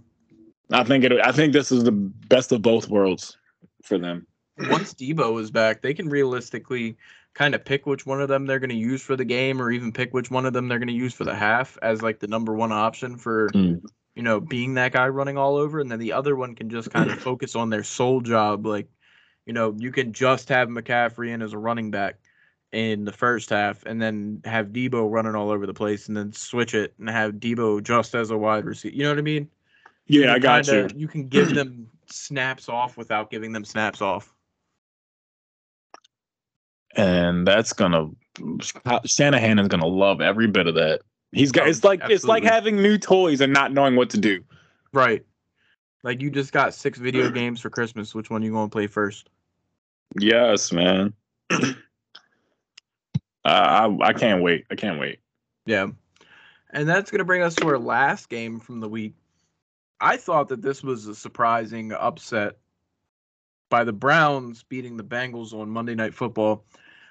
I think it. I think this is the best of both worlds for them. once Deebo is back, they can realistically kind of pick which one of them they're going to use for the game, or even pick which one of them they're going to use for the half as like the number one option for Mm. you know being that guy running all over, and then the other one can just kind of focus on their sole job. Like, you know, you can just have McCaffrey in as a running back in the first half, and then have Deebo running all over the place, and then switch it and have Deebo just as a wide receiver. You know what I mean? Yeah, I got kinda- you. You can give them snaps off without giving them snaps off. And that's gonna. Shanahan is gonna love every bit of that. He's got. It's like it's like having new toys and not knowing what to do. Right. Like you just got six video games for Christmas. Which one you gonna play first? Yes, man. uh, I I can't wait. I can't wait. Yeah. And that's gonna bring us to our last game from the week. I thought that this was a surprising upset by the Browns beating the Bengals on Monday Night Football.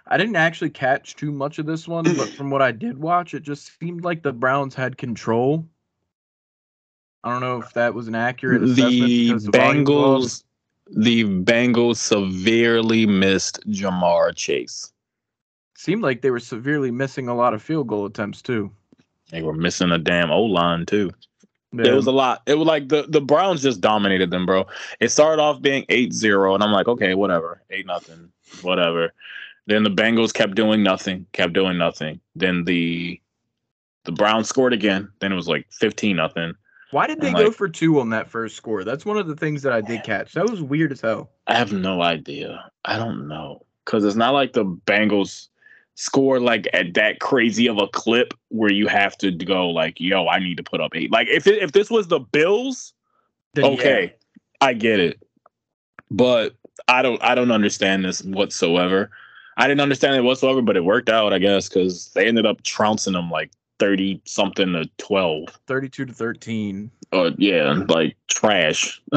I didn't actually catch too much of this one, but from what I did watch, it just seemed like the Browns had control. I don't know if that was an accurate assessment The because the volume was Bengals, the Bengals severely missed Ja'Marr Chase. seemed like they were severely missing a lot of field goal attempts too. They were missing a damn O line too. It was a lot. It was like the, the Browns just dominated them, bro. It started off being 8-0, and I'm like, okay, whatever. Eight nothing. Whatever. Then the Bengals kept doing nothing, kept doing nothing. Then the the Browns scored again. Then it was like 15 nothing. Why did they go like- for two on that first score? That's one of the things that I did catch. That was weird as hell. I have no idea. I don't know. Cause it's not like the Bengals score like at that crazy of a clip where you have to go like, yo, I need to put up eight. Like if it, if this was the Bills, Then, okay, I get it. But I don't I don't understand this whatsoever. I didn't understand it whatsoever, but it worked out, I guess, because they ended up trouncing them like thirty something to twelve. 32 to 13. Uh, yeah, like trash.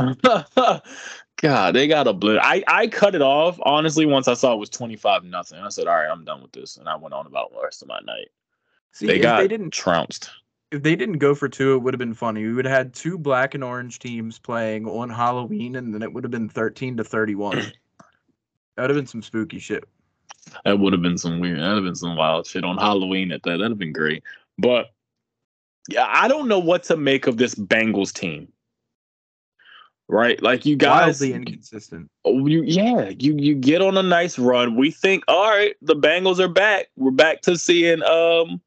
God, they got a blitz. I I cut it off honestly once I saw it was twenty five nothing. I said, all right, I'm done with this, and I went on about the rest of my night. See, they got they didn't trounced. if they didn't go for two, it would have been funny. We would have had two black and orange teams playing on Halloween, and then it would have been 13 to 31. that would have been some spooky shit. That would have been some weird. That'd have been some wild shit on Halloween at that. That'd have been great. But yeah, I don't know what to make of this Bengals team. Right, like you guys, Wildly inconsistent. Oh, you yeah, you you get on a nice run. We think, all right, the Bengals are back. We're back to seeing um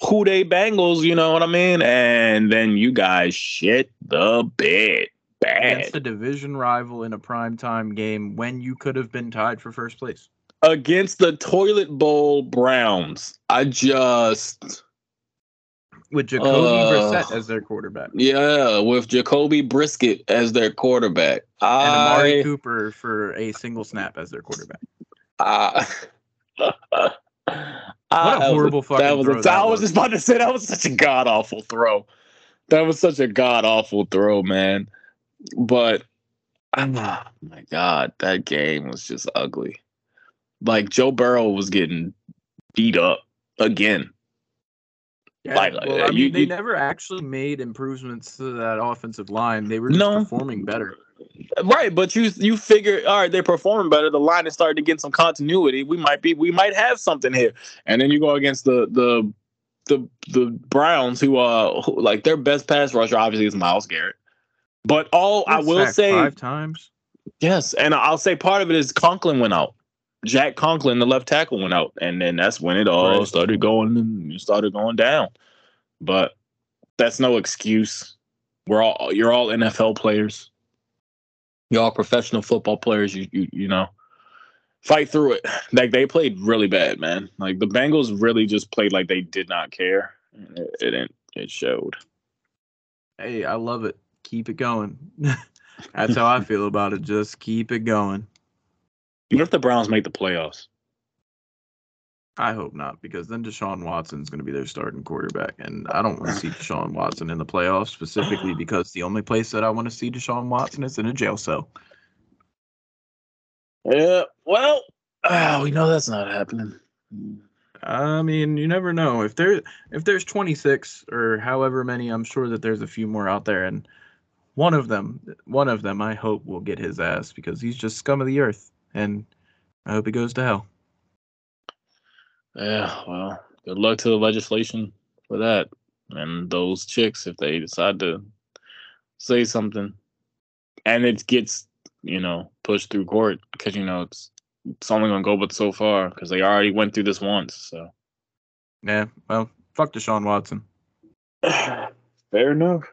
who they Bengals, you know what I mean? And then you guys shit the bed. Against Bad. a division rival in a primetime game when you could have been tied for first place. Against the toilet bowl Browns. I just With Jacoby Uh, Brissett as their quarterback. yeah, with Jacoby Brisket as their quarterback. And Amari I, Cooper for a single snap as their quarterback. I, What I- a horrible fucking that was throw a, that I was was. just about to say that was such a god awful throw. That was such a god awful throw, man. But oh my god, that game was just ugly. Like Joe Burrow was getting beat up again. Yeah, Like, well, uh, I mean, you- they you- never actually made improvements to that offensive line. They were just No. performing better. Right, but you you figure, all right, they're performing better. The line is starting to get some continuity. We might be, we might have something here. And then you go against the the the the Browns, who uh who, like their best pass rusher obviously is Myles Garrett. But all I will say, five times. yes, and I'll say part of it is Conklin went out. Jack Conklin, the left tackle, went out, and then that's when it all Right. started going and started going down. But that's no excuse. We're all you're all NFL players. You're all professional football players. You you you know, fight through it. Like they played really bad, man. Like the Bengals really just played like they did not care. It, it didn't. It showed. Hey, I love it. Keep it going. That's how I feel about it. Just keep it going. What if the Browns make the playoffs? I hope not, because then Deshaun Watson's going to be their starting quarterback, and I don't want to see Deshaun Watson in the playoffs specifically because the only place that I want to see Deshaun Watson is in a jail cell. Yeah. Well, ah, we know that's not happening. I mean, you never know. If there if there's 26 or however many, I'm sure that there's a few more out there, and one of them, one of them, I hope will get his ass because he's just scum of the earth, and I hope it goes to hell. Yeah. Well, good luck to the legislation for that, and those chicks if they decide to say something, and it gets you know pushed through court because you know it's it's only gonna go but so far because they already went through this once. So Yeah, well, fuck Deshaun Watson. fair enough.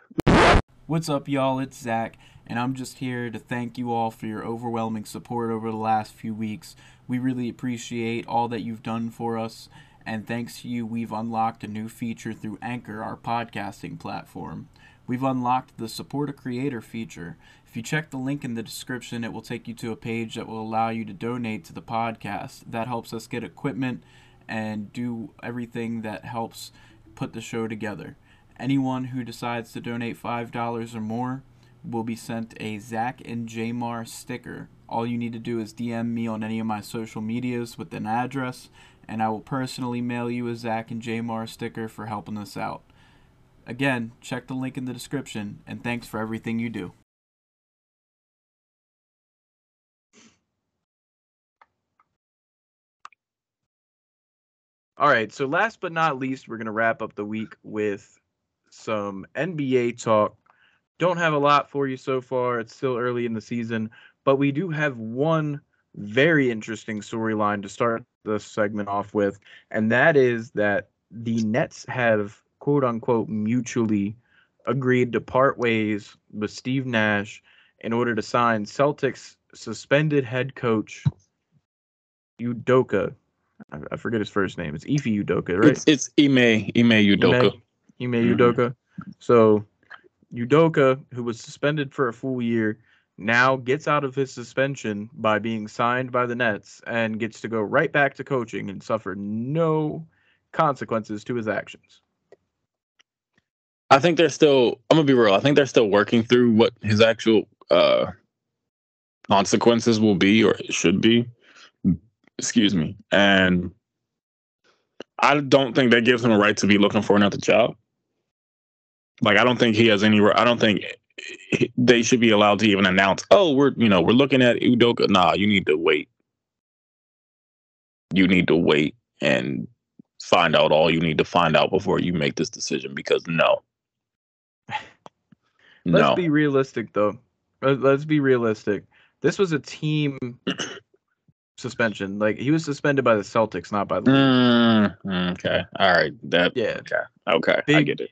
What's up, y'all? It's Zac, and I'm just here to thank you all for your overwhelming support over the last few weeks. We really appreciate all that you've done for us, and thanks to you, we've unlocked a new feature through Anchor, our podcasting platform. We've unlocked the Support a Creator feature. If you check the link in the description, it will take you to a page that will allow you to donate to the podcast. That helps us get equipment and do everything that helps put the show together. Anyone who decides to donate $5 or more will be sent a Zac and Jamar sticker. All you need to do is DM me on any of my social medias with an address, and I will personally mail you a Zac and Jamar sticker for helping us out. Again, check the link in the description, and thanks for everything you do. All right, so last but not least, we're going to wrap up the week with some NBA talk. Don't have a lot for you so far. It's still early in the season, but we do have one very interesting storyline to start the segment off with, and that is that the Nets have quote unquote mutually agreed to part ways with Steve Nash in order to sign Celtics suspended head coach Udoka. I, I forget his first name. It's Ife Udoka, right? It's it's Ime Ime Udoka. Ime Mhm. Udoka. So Udoka, who was suspended for a full year, now gets out of his suspension by being signed by the Nets and gets to go right back to coaching and suffer no consequences to his actions. I think they're still. I'm gonna be real. I think they're still working through what his actual uh, consequences will be or should be. Excuse me. And I don't think that gives him a right to be looking for another job. Like I don't think he has any. I don't think they should be allowed to even announce. Oh, we're you know we're looking at Udoka. Nah, you need to wait. You need to wait and find out all you need to find out before you make this decision because no. Let's no. be realistic, though. Let- Let's be realistic. This was a team suspension. Like he was suspended by the Celtics, not by the. Mm, okay. All right. That Yeah, okay. Okay. I get it.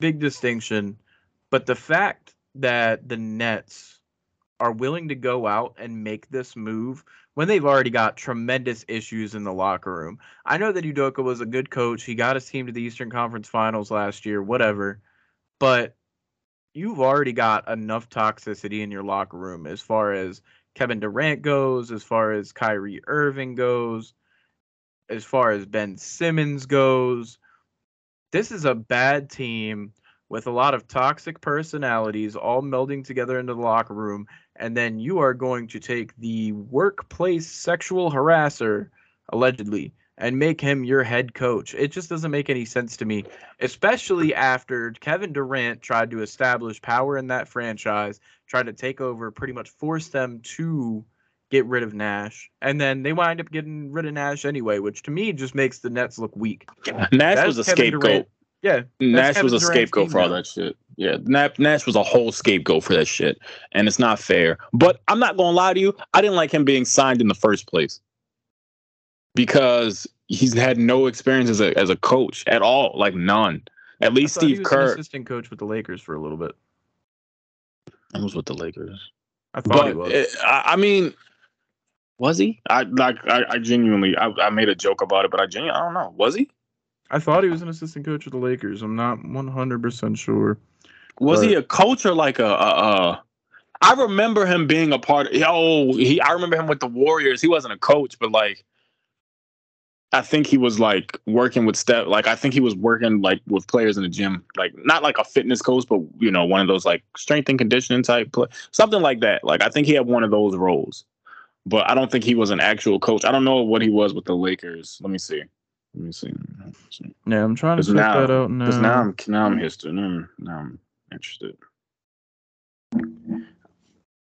Big distinction. But the fact that the Nets are willing to go out and make this move when they've already got tremendous issues in the locker room. I know that Udoka was a good coach. He got his team to the Eastern Conference Finals last year, whatever. But you've already got enough toxicity in your locker room as far as Kevin Durant goes, as far as Kyrie Irving goes, as far as Ben Simmons goes. This is a bad team with a lot of toxic personalities all melding together into the locker room. And then you are going to take the workplace sexual harasser, allegedly, and make him your head coach. It just doesn't make any sense to me, especially after Kevin Durant tried to establish power in that franchise, tried to take over, pretty much force them to get rid of Nash. And then they wind up getting rid of Nash anyway, which to me just makes the Nets look weak. Nash That's was a Kevin scapegoat. Durant. Yeah, Nash was a Durant's scapegoat for all that shit. Yeah, Nash was a whole scapegoat for that shit, and it's not fair. But I'm not gonna lie to you, I didn't like him being signed in the first place because he's had no experience as a as a coach at all, like none. At least Steve Kerr assistant coach with the Lakers for a little bit. I was with the Lakers, I thought he was. it- I, I mean, was he? I like I, I genuinely I, I made a joke about it, but I genuinely I don't know. Was he? I thought he was an assistant coach of the Lakers. I'm not 100% sure. Was he a coach or like a, a, a I remember him being a part of oh he I remember him with the Warriors. He wasn't a coach, but like I think he was like working with Steph. Like I think he was working like with players in the gym, like not like a fitness coach, but you know one of those like strength and conditioning type, play, something like that. Like I think he had one of those roles, but I don't think he was an actual coach. I don't know what he was with the Lakers. Let me see. Let me see. Yeah, I'm trying to check now, that out now. because now I'm now I'm interested. Now I'm, now I'm interested.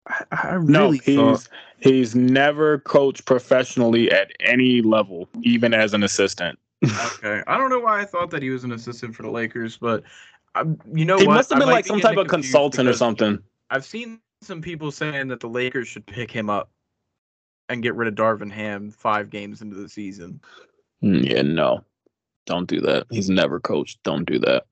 I, I No, he's thought he's never coached professionally at any level, even as an assistant. okay. I don't know why I thought that he was an assistant for the Lakers, but um, you know he what? must have been like some type of consultant or something. I've seen some people saying that the Lakers should pick him up and get rid of Darvin Ham five games into the season. Mm, Yeah, no, don't do that. He's never coached. Don't do that.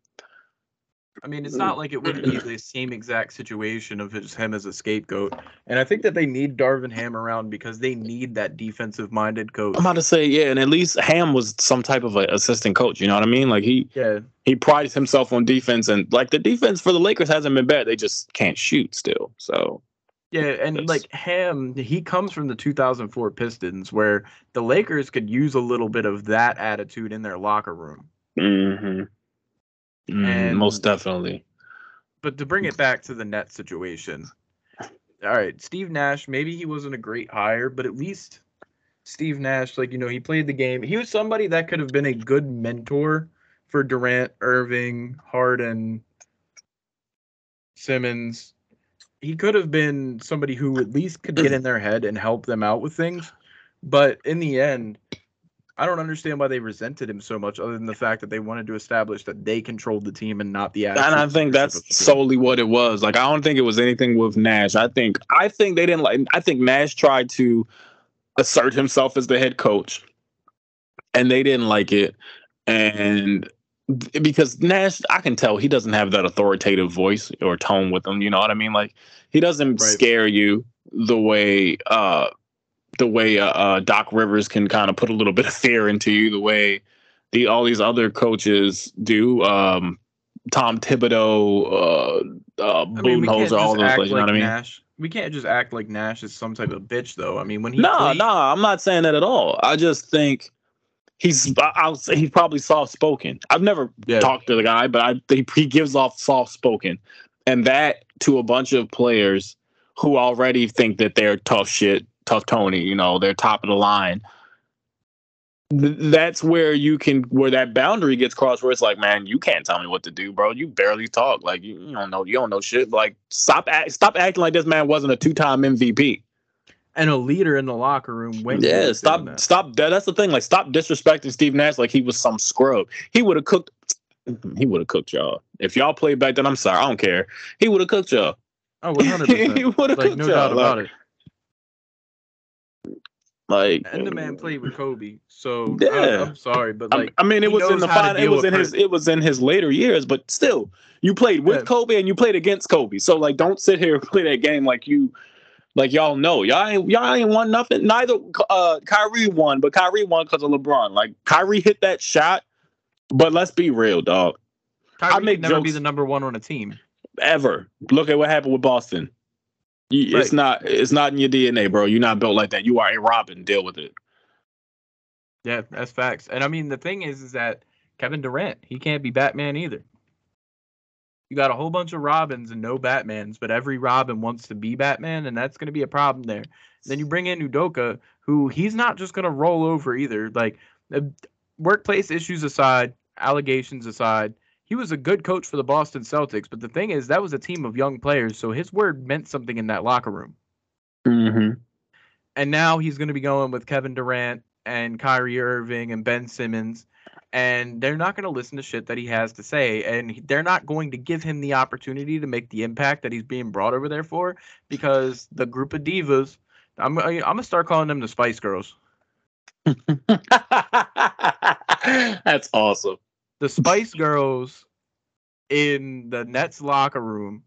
I mean, it's not like it wouldn't be the same exact situation of just him as a scapegoat. And I think that they need Darvin Ham around because they need that defensive minded coach. I'm about to say yeah, and at least Ham was some type of a assistant coach. You know what I mean? Like he Yeah, he prides himself on defense, and like the defense for the Lakers hasn't been bad. They just can't shoot still. So yeah, and That's- like Ham, he comes from the 2004 Pistons, where the Lakers could use a little bit of that attitude in their locker room. hmm And- most definitely. But to bring it back to the net situation, all right, Steve Nash, maybe he wasn't a great hire, but at least Steve Nash, like, you know, he played the game. He was somebody that could have been a good mentor for Durant, Irving, Harden, Simmons. He could have been somebody who at least could get in their head and help them out with things. But in the end, I don't understand why they resented him so much, other than the fact that they wanted to establish that they controlled the team and not the And I think that's of the team. solely what it was. Like I don't think it was anything with Nash. I think I think they didn't like I think Nash tried to assert himself as the head coach and they didn't like it. And because Nash, I can tell he doesn't have that authoritative voice or tone with him, you know what I mean? Like he doesn't Right. scare you the way uh the way uh, uh Doc Rivers can kind of put a little bit of fear into you, the way the all these other coaches do. Um Tom Thibodeau, uh, uh, I mean, Budenholzer, all those players. You know what I mean? Nash. We can't just act like Nash is some type of bitch, though. I mean, when he No, played, no, I'm not saying that at all. I just think he's I'll say he's probably soft spoken. I've never Yeah. talked to the guy, but I think he gives off soft spoken, and that to a bunch of players who already think that they're tough shit, tough Tony. You know, they're top of the line. Th- That's where you can where that boundary gets crossed. Where it's like, man, you can't tell me what to do, bro. You barely talk. Like you, you don't know. You don't know shit. Like stop, act, stop acting like this man wasn't a two time MVP. And a leader in the locker room. When Yeah, stop, that. stop. That, that's the thing. Like, stop disrespecting Steve Nash like he was some scrub. He would have cooked. He would have cooked y'all. If y'all played back then, I'm sorry, I don't care. He would have cooked y'all. Oh, 100. he would have Like cooked no y'all. doubt about like, it. Like, And the man played with Kobe, so uh, Yeah. I, am sorry, but I- like I mean, it was in the final. It was in his. It was in his later years, but still, you played with Yeah. Kobe and you played against Kobe. So like, don't sit here and play that game like you, like y'all know. Y'all ain't y'all ain't won nothing. Neither uh Kyrie won, but Kyrie won because of LeBron. Like Kyrie hit that shot, but let's be real, dog. Kyrie make could never be the number one on a team. ever. Look at what happened with Boston. You, It's not. It's not in your DNA, bro. You're not built like that. You are a Robin. Deal with it. Yeah, that's facts. And I mean, the thing is, is that Kevin Durant, he can't be Batman either. You got a whole bunch of Robins and no Batmans, but every Robin wants to be Batman, and that's going to be a problem there. Then you bring in Udoka, who he's not just going to roll over either. Like, the workplace issues aside, allegations aside, he was a good coach for the Boston Celtics. But the thing is, that was a team of young players, so his word meant something in that locker room. Mm-hmm. And now he's going to be going with Kevin Durant and Kyrie Irving and Ben Simmons. And they're not going to listen to shit that he has to say. And they're not going to give him the opportunity to make the impact that he's being brought over there for because the group of divas, I'm, I'm going to start calling them the Spice Girls. That's awesome. The Spice Girls in the Nets locker room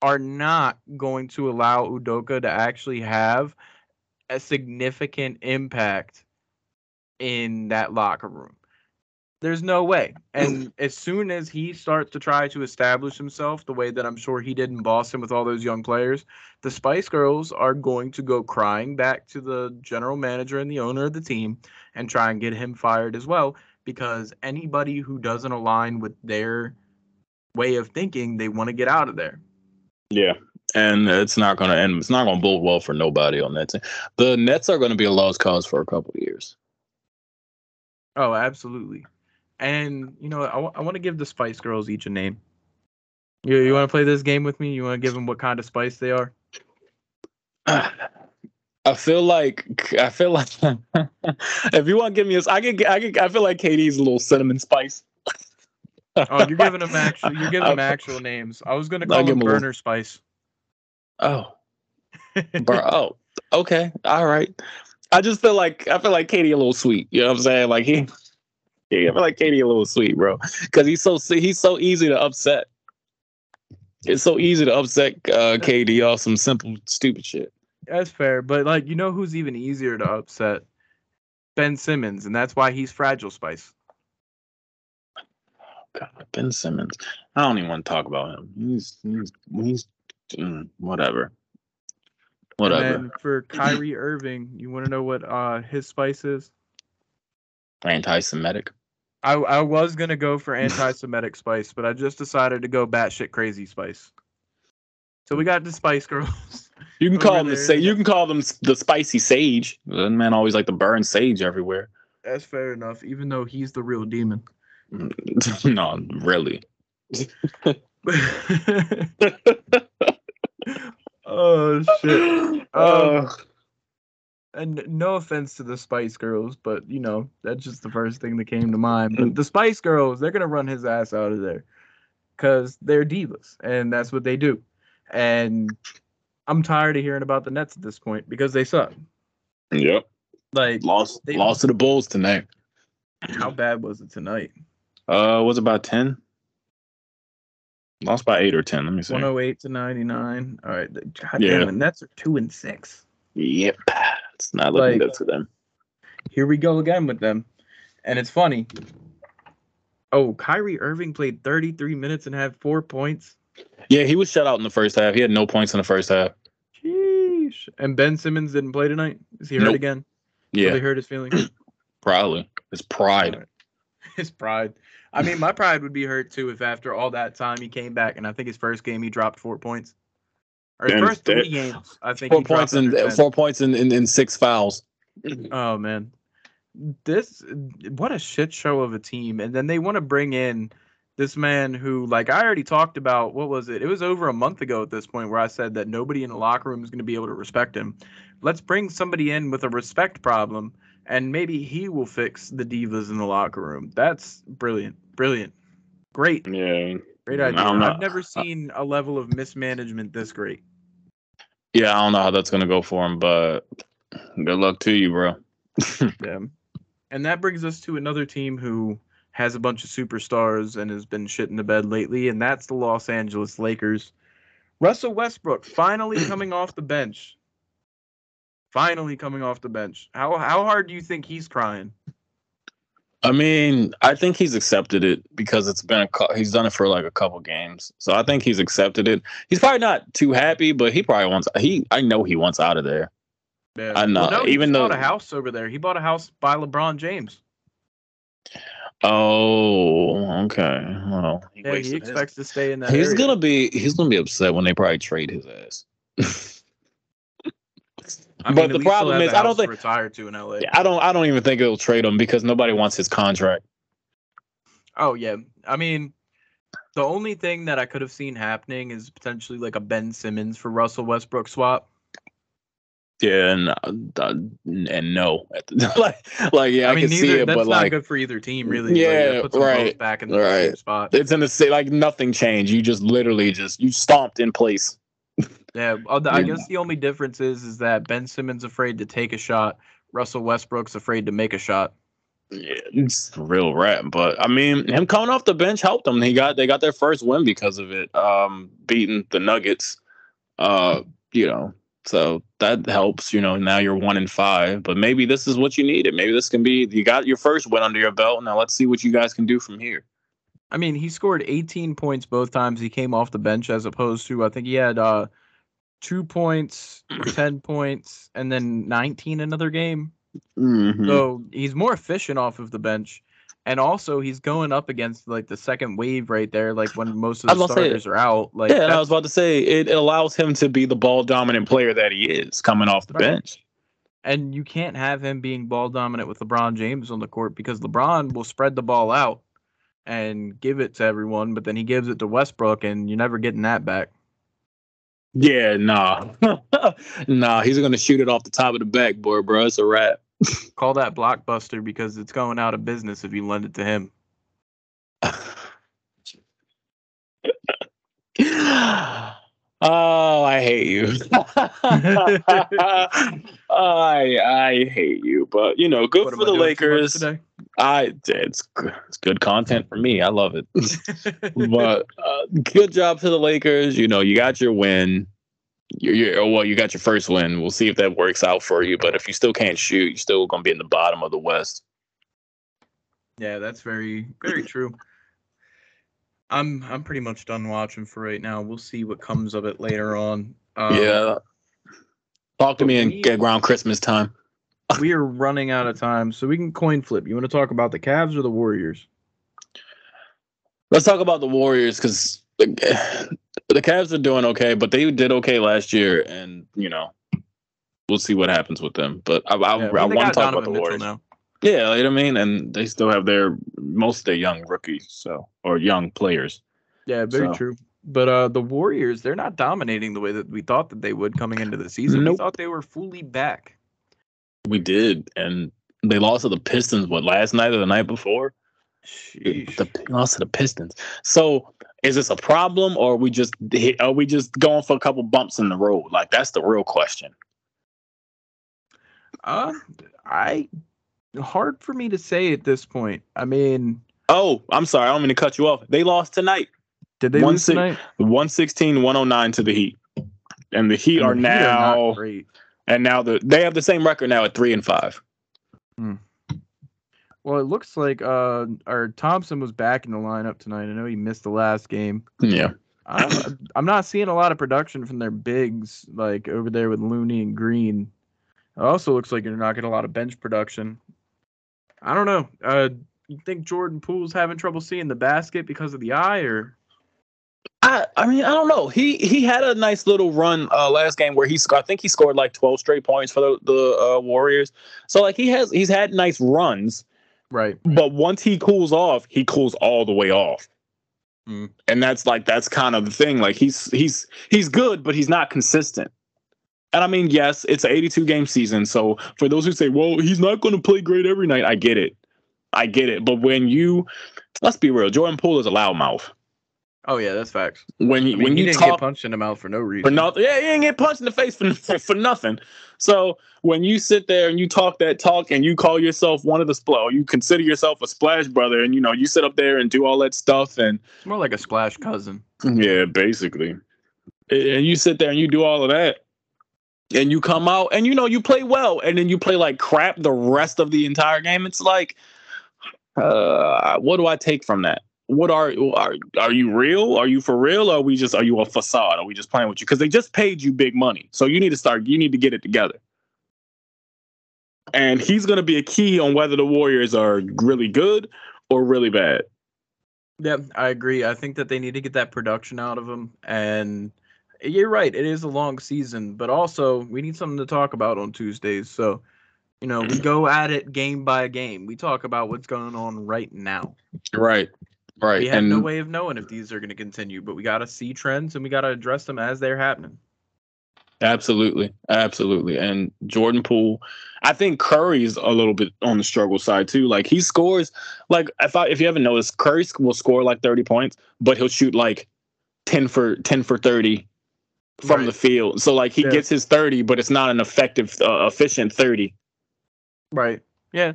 are not going to allow Udoka to actually have a significant impact in that locker room. There's no way. And as soon as he starts to try to establish himself the way that I'm sure he did in Boston with all those young players, the Spice Girls are going to go crying back to the general manager and the owner of the team and try and get him fired as well because anybody who doesn't align with their way of thinking, they want to get out of there. Yeah. And it's not going to end. It's not going to bode well for nobody on that team. The Nets are going to be a lost cause for a couple of years. Oh, absolutely. And you know, I, want to give the Spice Girls each a name. You you want to play this game with me? You want to give them what kind of spice they are? I feel like I feel like if you want to give me a, I can I can I feel like KD's a little cinnamon spice. Oh, you're giving them actual. You're giving them actual names. I was gonna call them 'em a little- burner spice. Oh, bro. Oh, okay. All right. I just feel like I feel like KD a little sweet. You know what I'm saying? Like he, I feel like KD a little sweet, bro. Because he's so he's so easy to upset. It's so easy to upset uh, KD off some simple stupid shit. That's fair, but like you know who's even easier to upset? Ben Simmons, and that's why he's fragile spice. God, Ben Simmons. I don't even want to talk about him. He's he's he's mm, whatever. Whatever. And then for Kyrie Irving, you want to know what uh his spice is? Anti-Semitic. I I was gonna go for anti-Semitic spice, but I just decided to go batshit crazy spice. So we got the Spice Girls. You can call him the there. sa- You can call them the spicy sage. That man always like to burn sage everywhere. That's fair enough, even though he's the real demon. no, really. oh shit. Um, Uh, and no offense to the Spice Girls, but you know that's just the first thing that came to mind. But the Spice Girls, they're gonna run his ass out of there because they're divas, and that's what they do. And I'm tired of hearing about the Nets at this point because they suck. yep. Like, Lost They- lost to the Bulls tonight. how bad was it tonight? Uh, was it about ten? Lost by eight or ten. Let me see. 108 to 99. All right, God Yeah. damn, the Nets are two and six. Yep. It's not looking Like- good for them. Here we go again with them, and it's funny. Oh, Kyrie Irving played 33 minutes and had four points. Yeah, he was shut out in the first half. He had no points in the first half. Sheesh. And Ben Simmons didn't play tonight. Is he hurt Nope. again? Yeah, Really hurt his feelings. probably. His pride. His pride. I mean, my pride would be hurt too if after all that time he came back and I think his first game he dropped four points. Or his And first three that- games, I think Four he points and four points in, in, in six fouls. Oh man, this what a shit show of a team. And then they want to bring in this man who, like, I already talked about. What was it? It was over a month ago at this point where I said that nobody in the locker room is going to be able to respect him. Let's bring somebody in with a respect problem, and maybe he will fix the divas in the locker room. That's brilliant, brilliant, great, Yeah. Great mm, I idea. I've never seen a level of mismanagement this great. Yeah, I don't know how that's gonna go for him, but good luck to you, bro. Yeah. And that brings us to another team who has a bunch of superstars and has been shit in the bed lately, and that's the Los Angeles Lakers. Russell Westbrook finally coming off the bench. Finally coming off the bench. How how hard do you think he's crying? I mean, I think he's accepted it because it's been a cou- he's done it for like a couple games, so I think he's accepted it. He's probably not too happy, but he probably wants he. I know he wants out of there. Yeah. I know, no, he even just bought though- a house over there. He bought a house by LeBron James. Oh, okay. Well, he Yeah, he wasted his- expects to stay in that. He's area. gonna be he's gonna be upset when they probably trade his ass. I but at the problem is, I don't think- retired to in LA. I don't I don't even think it'll trade him because nobody wants his contract. Oh yeah, I mean, the only thing that I could have seen happening is potentially like a Ben Simmons for Russell Westbrook swap. Yeah, and uh, uh, and no, like like yeah, I, I, mean, can see it, that's but not like good for either team, really. Yeah, that puts right, back in the same right. spot. it's in the same like nothing changed. You just literally just you stomped in place. Yeah, uh, I guess the only difference is is that Ben Simmons afraid to take a shot, Russell Westbrook's afraid to make a shot. Yeah, it's real rap. But I mean, him coming off the bench helped them. He got they got their first win because of it, um, beating the Nuggets. Uh, you know, so that helps. You know, now you're one in five. But maybe this is what you needed. Maybe this can be you got your first win under your belt. Now let's see what you guys can do from here. I mean, he scored 18 points both times he came off the bench, as opposed to I think he had uh, two points, 10 points, and then 19 another game. Mhm. So he's more efficient off of the bench. And also he's going up against like the second wave right there, like when most of the was about to say- starters are out. Like yeah, and I was about to say it, it allows him to be the ball dominant player that he is coming off the Right. bench. and you can't have him being ball dominant with LeBron James on the court because LeBron will spread the ball out and give it to everyone, but then he gives it to Westbrook and you're never getting that back. Yeah, nah, nah. He's gonna shoot it off the top of the backboard, bro. It's a wrap. Call that blockbuster because it's going out of business if you lend it to him. Oh, I hate you. I I hate you, but you know, good What, for the doing too much Lakers. I it's g- it's good content for me. I love it. but uh, good job to the Lakers. You know, you got your win. You you well, you got your first win. We'll see if that works out for you. But if you still can't shoot, you're still gonna be in the bottom of the West. Yeah, that's very very true. I'm I'm pretty much done watching for right now. We'll see what comes of it later on. Um, yeah. Talk to me and get around Christmas time. we are running out of time, so we can coin flip. You want to talk about the Cavs or the Warriors? Let's talk about the Warriors because the, the Cavs are doing okay, but they did okay last year, and you know we'll see what happens with them. But I, I, Yeah, I, they want to talk Donovan about the Mitchell Warriors. now. Yeah, you know what I mean, and they still have their most of their young rookies, so or young players. Yeah, very So- true. But uh, the Warriors, they're not dominating the way that we thought that they would coming into the season. We thought they were fully back. We did, and they lost to the Pistons. What last night or the night before? Sheesh. The lost to the Pistons. So is this a problem, or are we just are we just going for a couple bumps in the road? Like that's the real question. Uh, I hard for me to say at this point. I mean, Oh, I'm sorry. I don't mean to cut you off. They lost tonight. did they One lose tonight? 116 109 to the Heat. And the Heat And are the Heat now great. and now the they have the same record now at 3 and 5. Hmm. Well, it looks like uh, our Thompson was back in the lineup tonight. I know he missed the last game. Yeah. I'm, I'm not seeing a lot of production from their bigs, like over there with Looney and Green. It also looks like you're not getting a lot of bench production. I don't know. Uh, you think Jordan Poole's having trouble seeing the basket because of the eye, or I, I mean, I don't know. He he had a nice little run uh, last game where he scored. I think he scored like twelve straight points for the the uh, Warriors. So like he has he's had nice runs, right? but once he cools off, he cools all the way off. Mm. And that's like that's kind of the thing. Like he's he's he's good, but he's not consistent. And I mean, yes, it's an 82 game season. So for those who say, well, he's not going to play great every night, I get it. I get it. But when you, let's be real, Jordan Poole is a loudmouth. Oh yeah, that's facts. When I you mean, when he you didn't get talk punched in the mouth for no reason. for nothing, yeah, he ain't get punched in the face for, for for nothing. So when you sit there and you talk that talk and you call yourself one of the spl- you consider yourself a splash brother, and you know you sit up there and do all that stuff and It's more like a splash cousin. Yeah, basically. And you sit there and you do all of that. And you come out and you know you play well and then you play like crap the rest of the entire game. It's like uh what do I take from that? What are are are you real? Are you for real? Are we just are you a facade? Are we just playing with you? Because they just paid you big money. So you need to start you need to get it together. And he's gonna be a key on whether the Warriors are really good or really bad. Yeah, I agree. I think that they need to get that production out of him. And you're right, it is a long season, but also we need something to talk about on Tuesdays. So, you know, we go at it game by game. We talk about what's going on right now. Right. Right. We have and no way of knowing if these are going to continue, but we got to see trends and we got to address them as they're happening. Absolutely, absolutely. And Jordan Poole, I think Curry's a little bit on the struggle side too. Like he scores, like if I if you haven't noticed, Curry will score like thirty points, but he'll shoot like ten for ten for thirty from Right. the field. So like he Yeah. gets his thirty, but it's not an effective, uh, efficient thirty. Right. Yeah.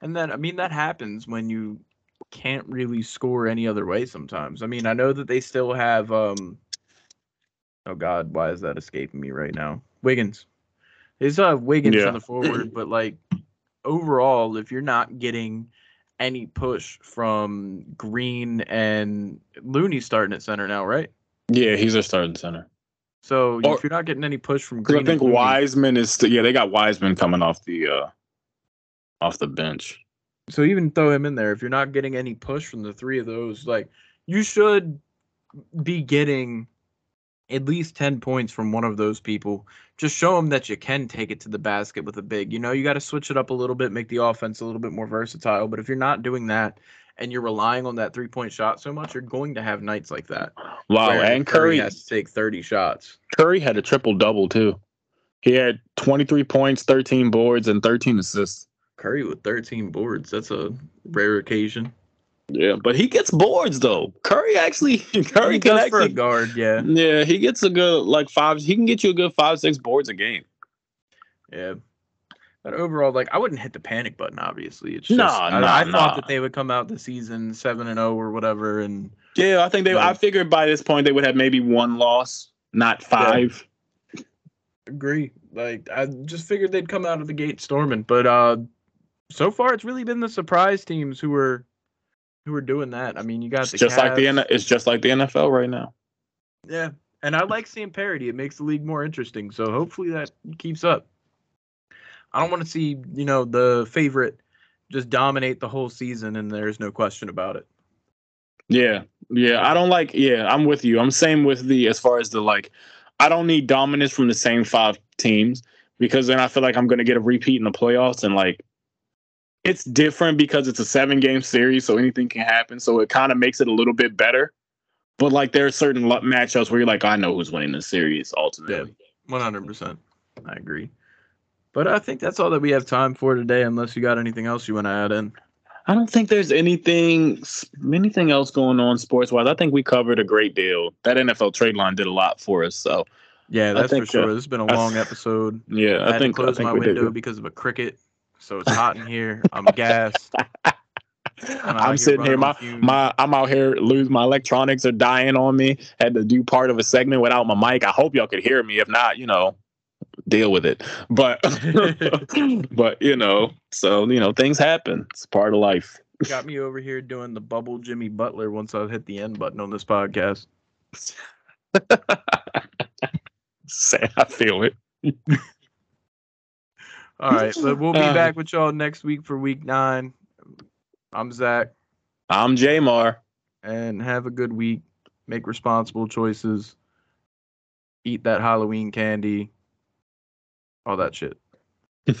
And then I mean that happens when you can't really score any other way sometimes. I mean, I know that they still have um Oh god, why is that escaping me right now? Wiggins. They still have Wiggins Yeah. in the forward, but like overall, if you're not getting any push from Green and Looney starting at center now, right? Yeah, he's a starting center. So Or- if you're not getting any push from Green, I think Looney- Wiseman is. St- yeah, they got Wiseman coming off the uh off the bench. So even throw him in there. If you're not getting any push from the three of those, like you should be getting at least 10 points from one of those people. Just show them that you can take it to the basket with a big. You know, you got to switch it up a little bit, make the offense a little bit more versatile. But if you're not doing that and you're relying on that three point shot so much, you're going to have nights like that. Wow, and Curry has to take 30 shots. Curry had a triple double too. He had 23 points, 13 boards, and 13 assists. Curry with 13 boards. That's a rare occasion. Yeah, but he gets boards though. Curry actually, Curry He can does for a guard, yeah. yeah, he gets a good like five. He can get you a good five, six boards a game. Yeah. But overall, like I wouldn't hit the panic button. Obviously, it's just Nah, I, nah, I thought that they would come out the season seven and zero or whatever, and Yeah, I think they. I figured by this point they would have maybe one loss, not five. agree. Like I just figured they'd come out of the gate storming, but uh, so far it's really been the surprise teams who were who were doing that. I mean, you got just like the Cavs. It's just like the NFL right now. Yeah, and I like seeing parity. It makes the league more interesting. So hopefully that keeps up. I don't want to see you know the favorite just dominate the whole season, and there's no question about it. Yeah, yeah. I don't like. Yeah, I'm with you. I'm same with the as far as the like. I don't need dominance from the same five teams because then I feel like I'm going to get a repeat in the playoffs and like. It's different because it's a seven game series, so anything can happen. So it kind of makes it a little bit better. But like there are certain matchups where you're like, I know who's winning the series ultimately. One hundred percent. I agree. But I think that's all that we have time for today, unless you got anything else you want to add in. I don't think there's anything anything else going on sports wise. I think we covered a great deal. That NFL trade line did a lot for us. So Yeah, that's think, for sure. uh, this has been a long episode. yeah, I, I, had think to I close think my we did. window good. because of a cricket, so it's hot in here. I'm gassed. out I'm here sitting here. My my I'm out here. Lose my electronics are dying on me. Had to do part of a segment without my mic. I hope y'all could hear me. If not, you know, deal with it. But but you know, so you know, things happen. It's part of life. got me over here doing the bubble Jimmy Butler once I've hit the end button on this podcast. Say I feel it. All right, but we'll be Uh, back with y'all next week for week nine. I'm Zac, I'm JMar. and have a good week. Make responsible choices. Eat that Halloween candy. All that shit.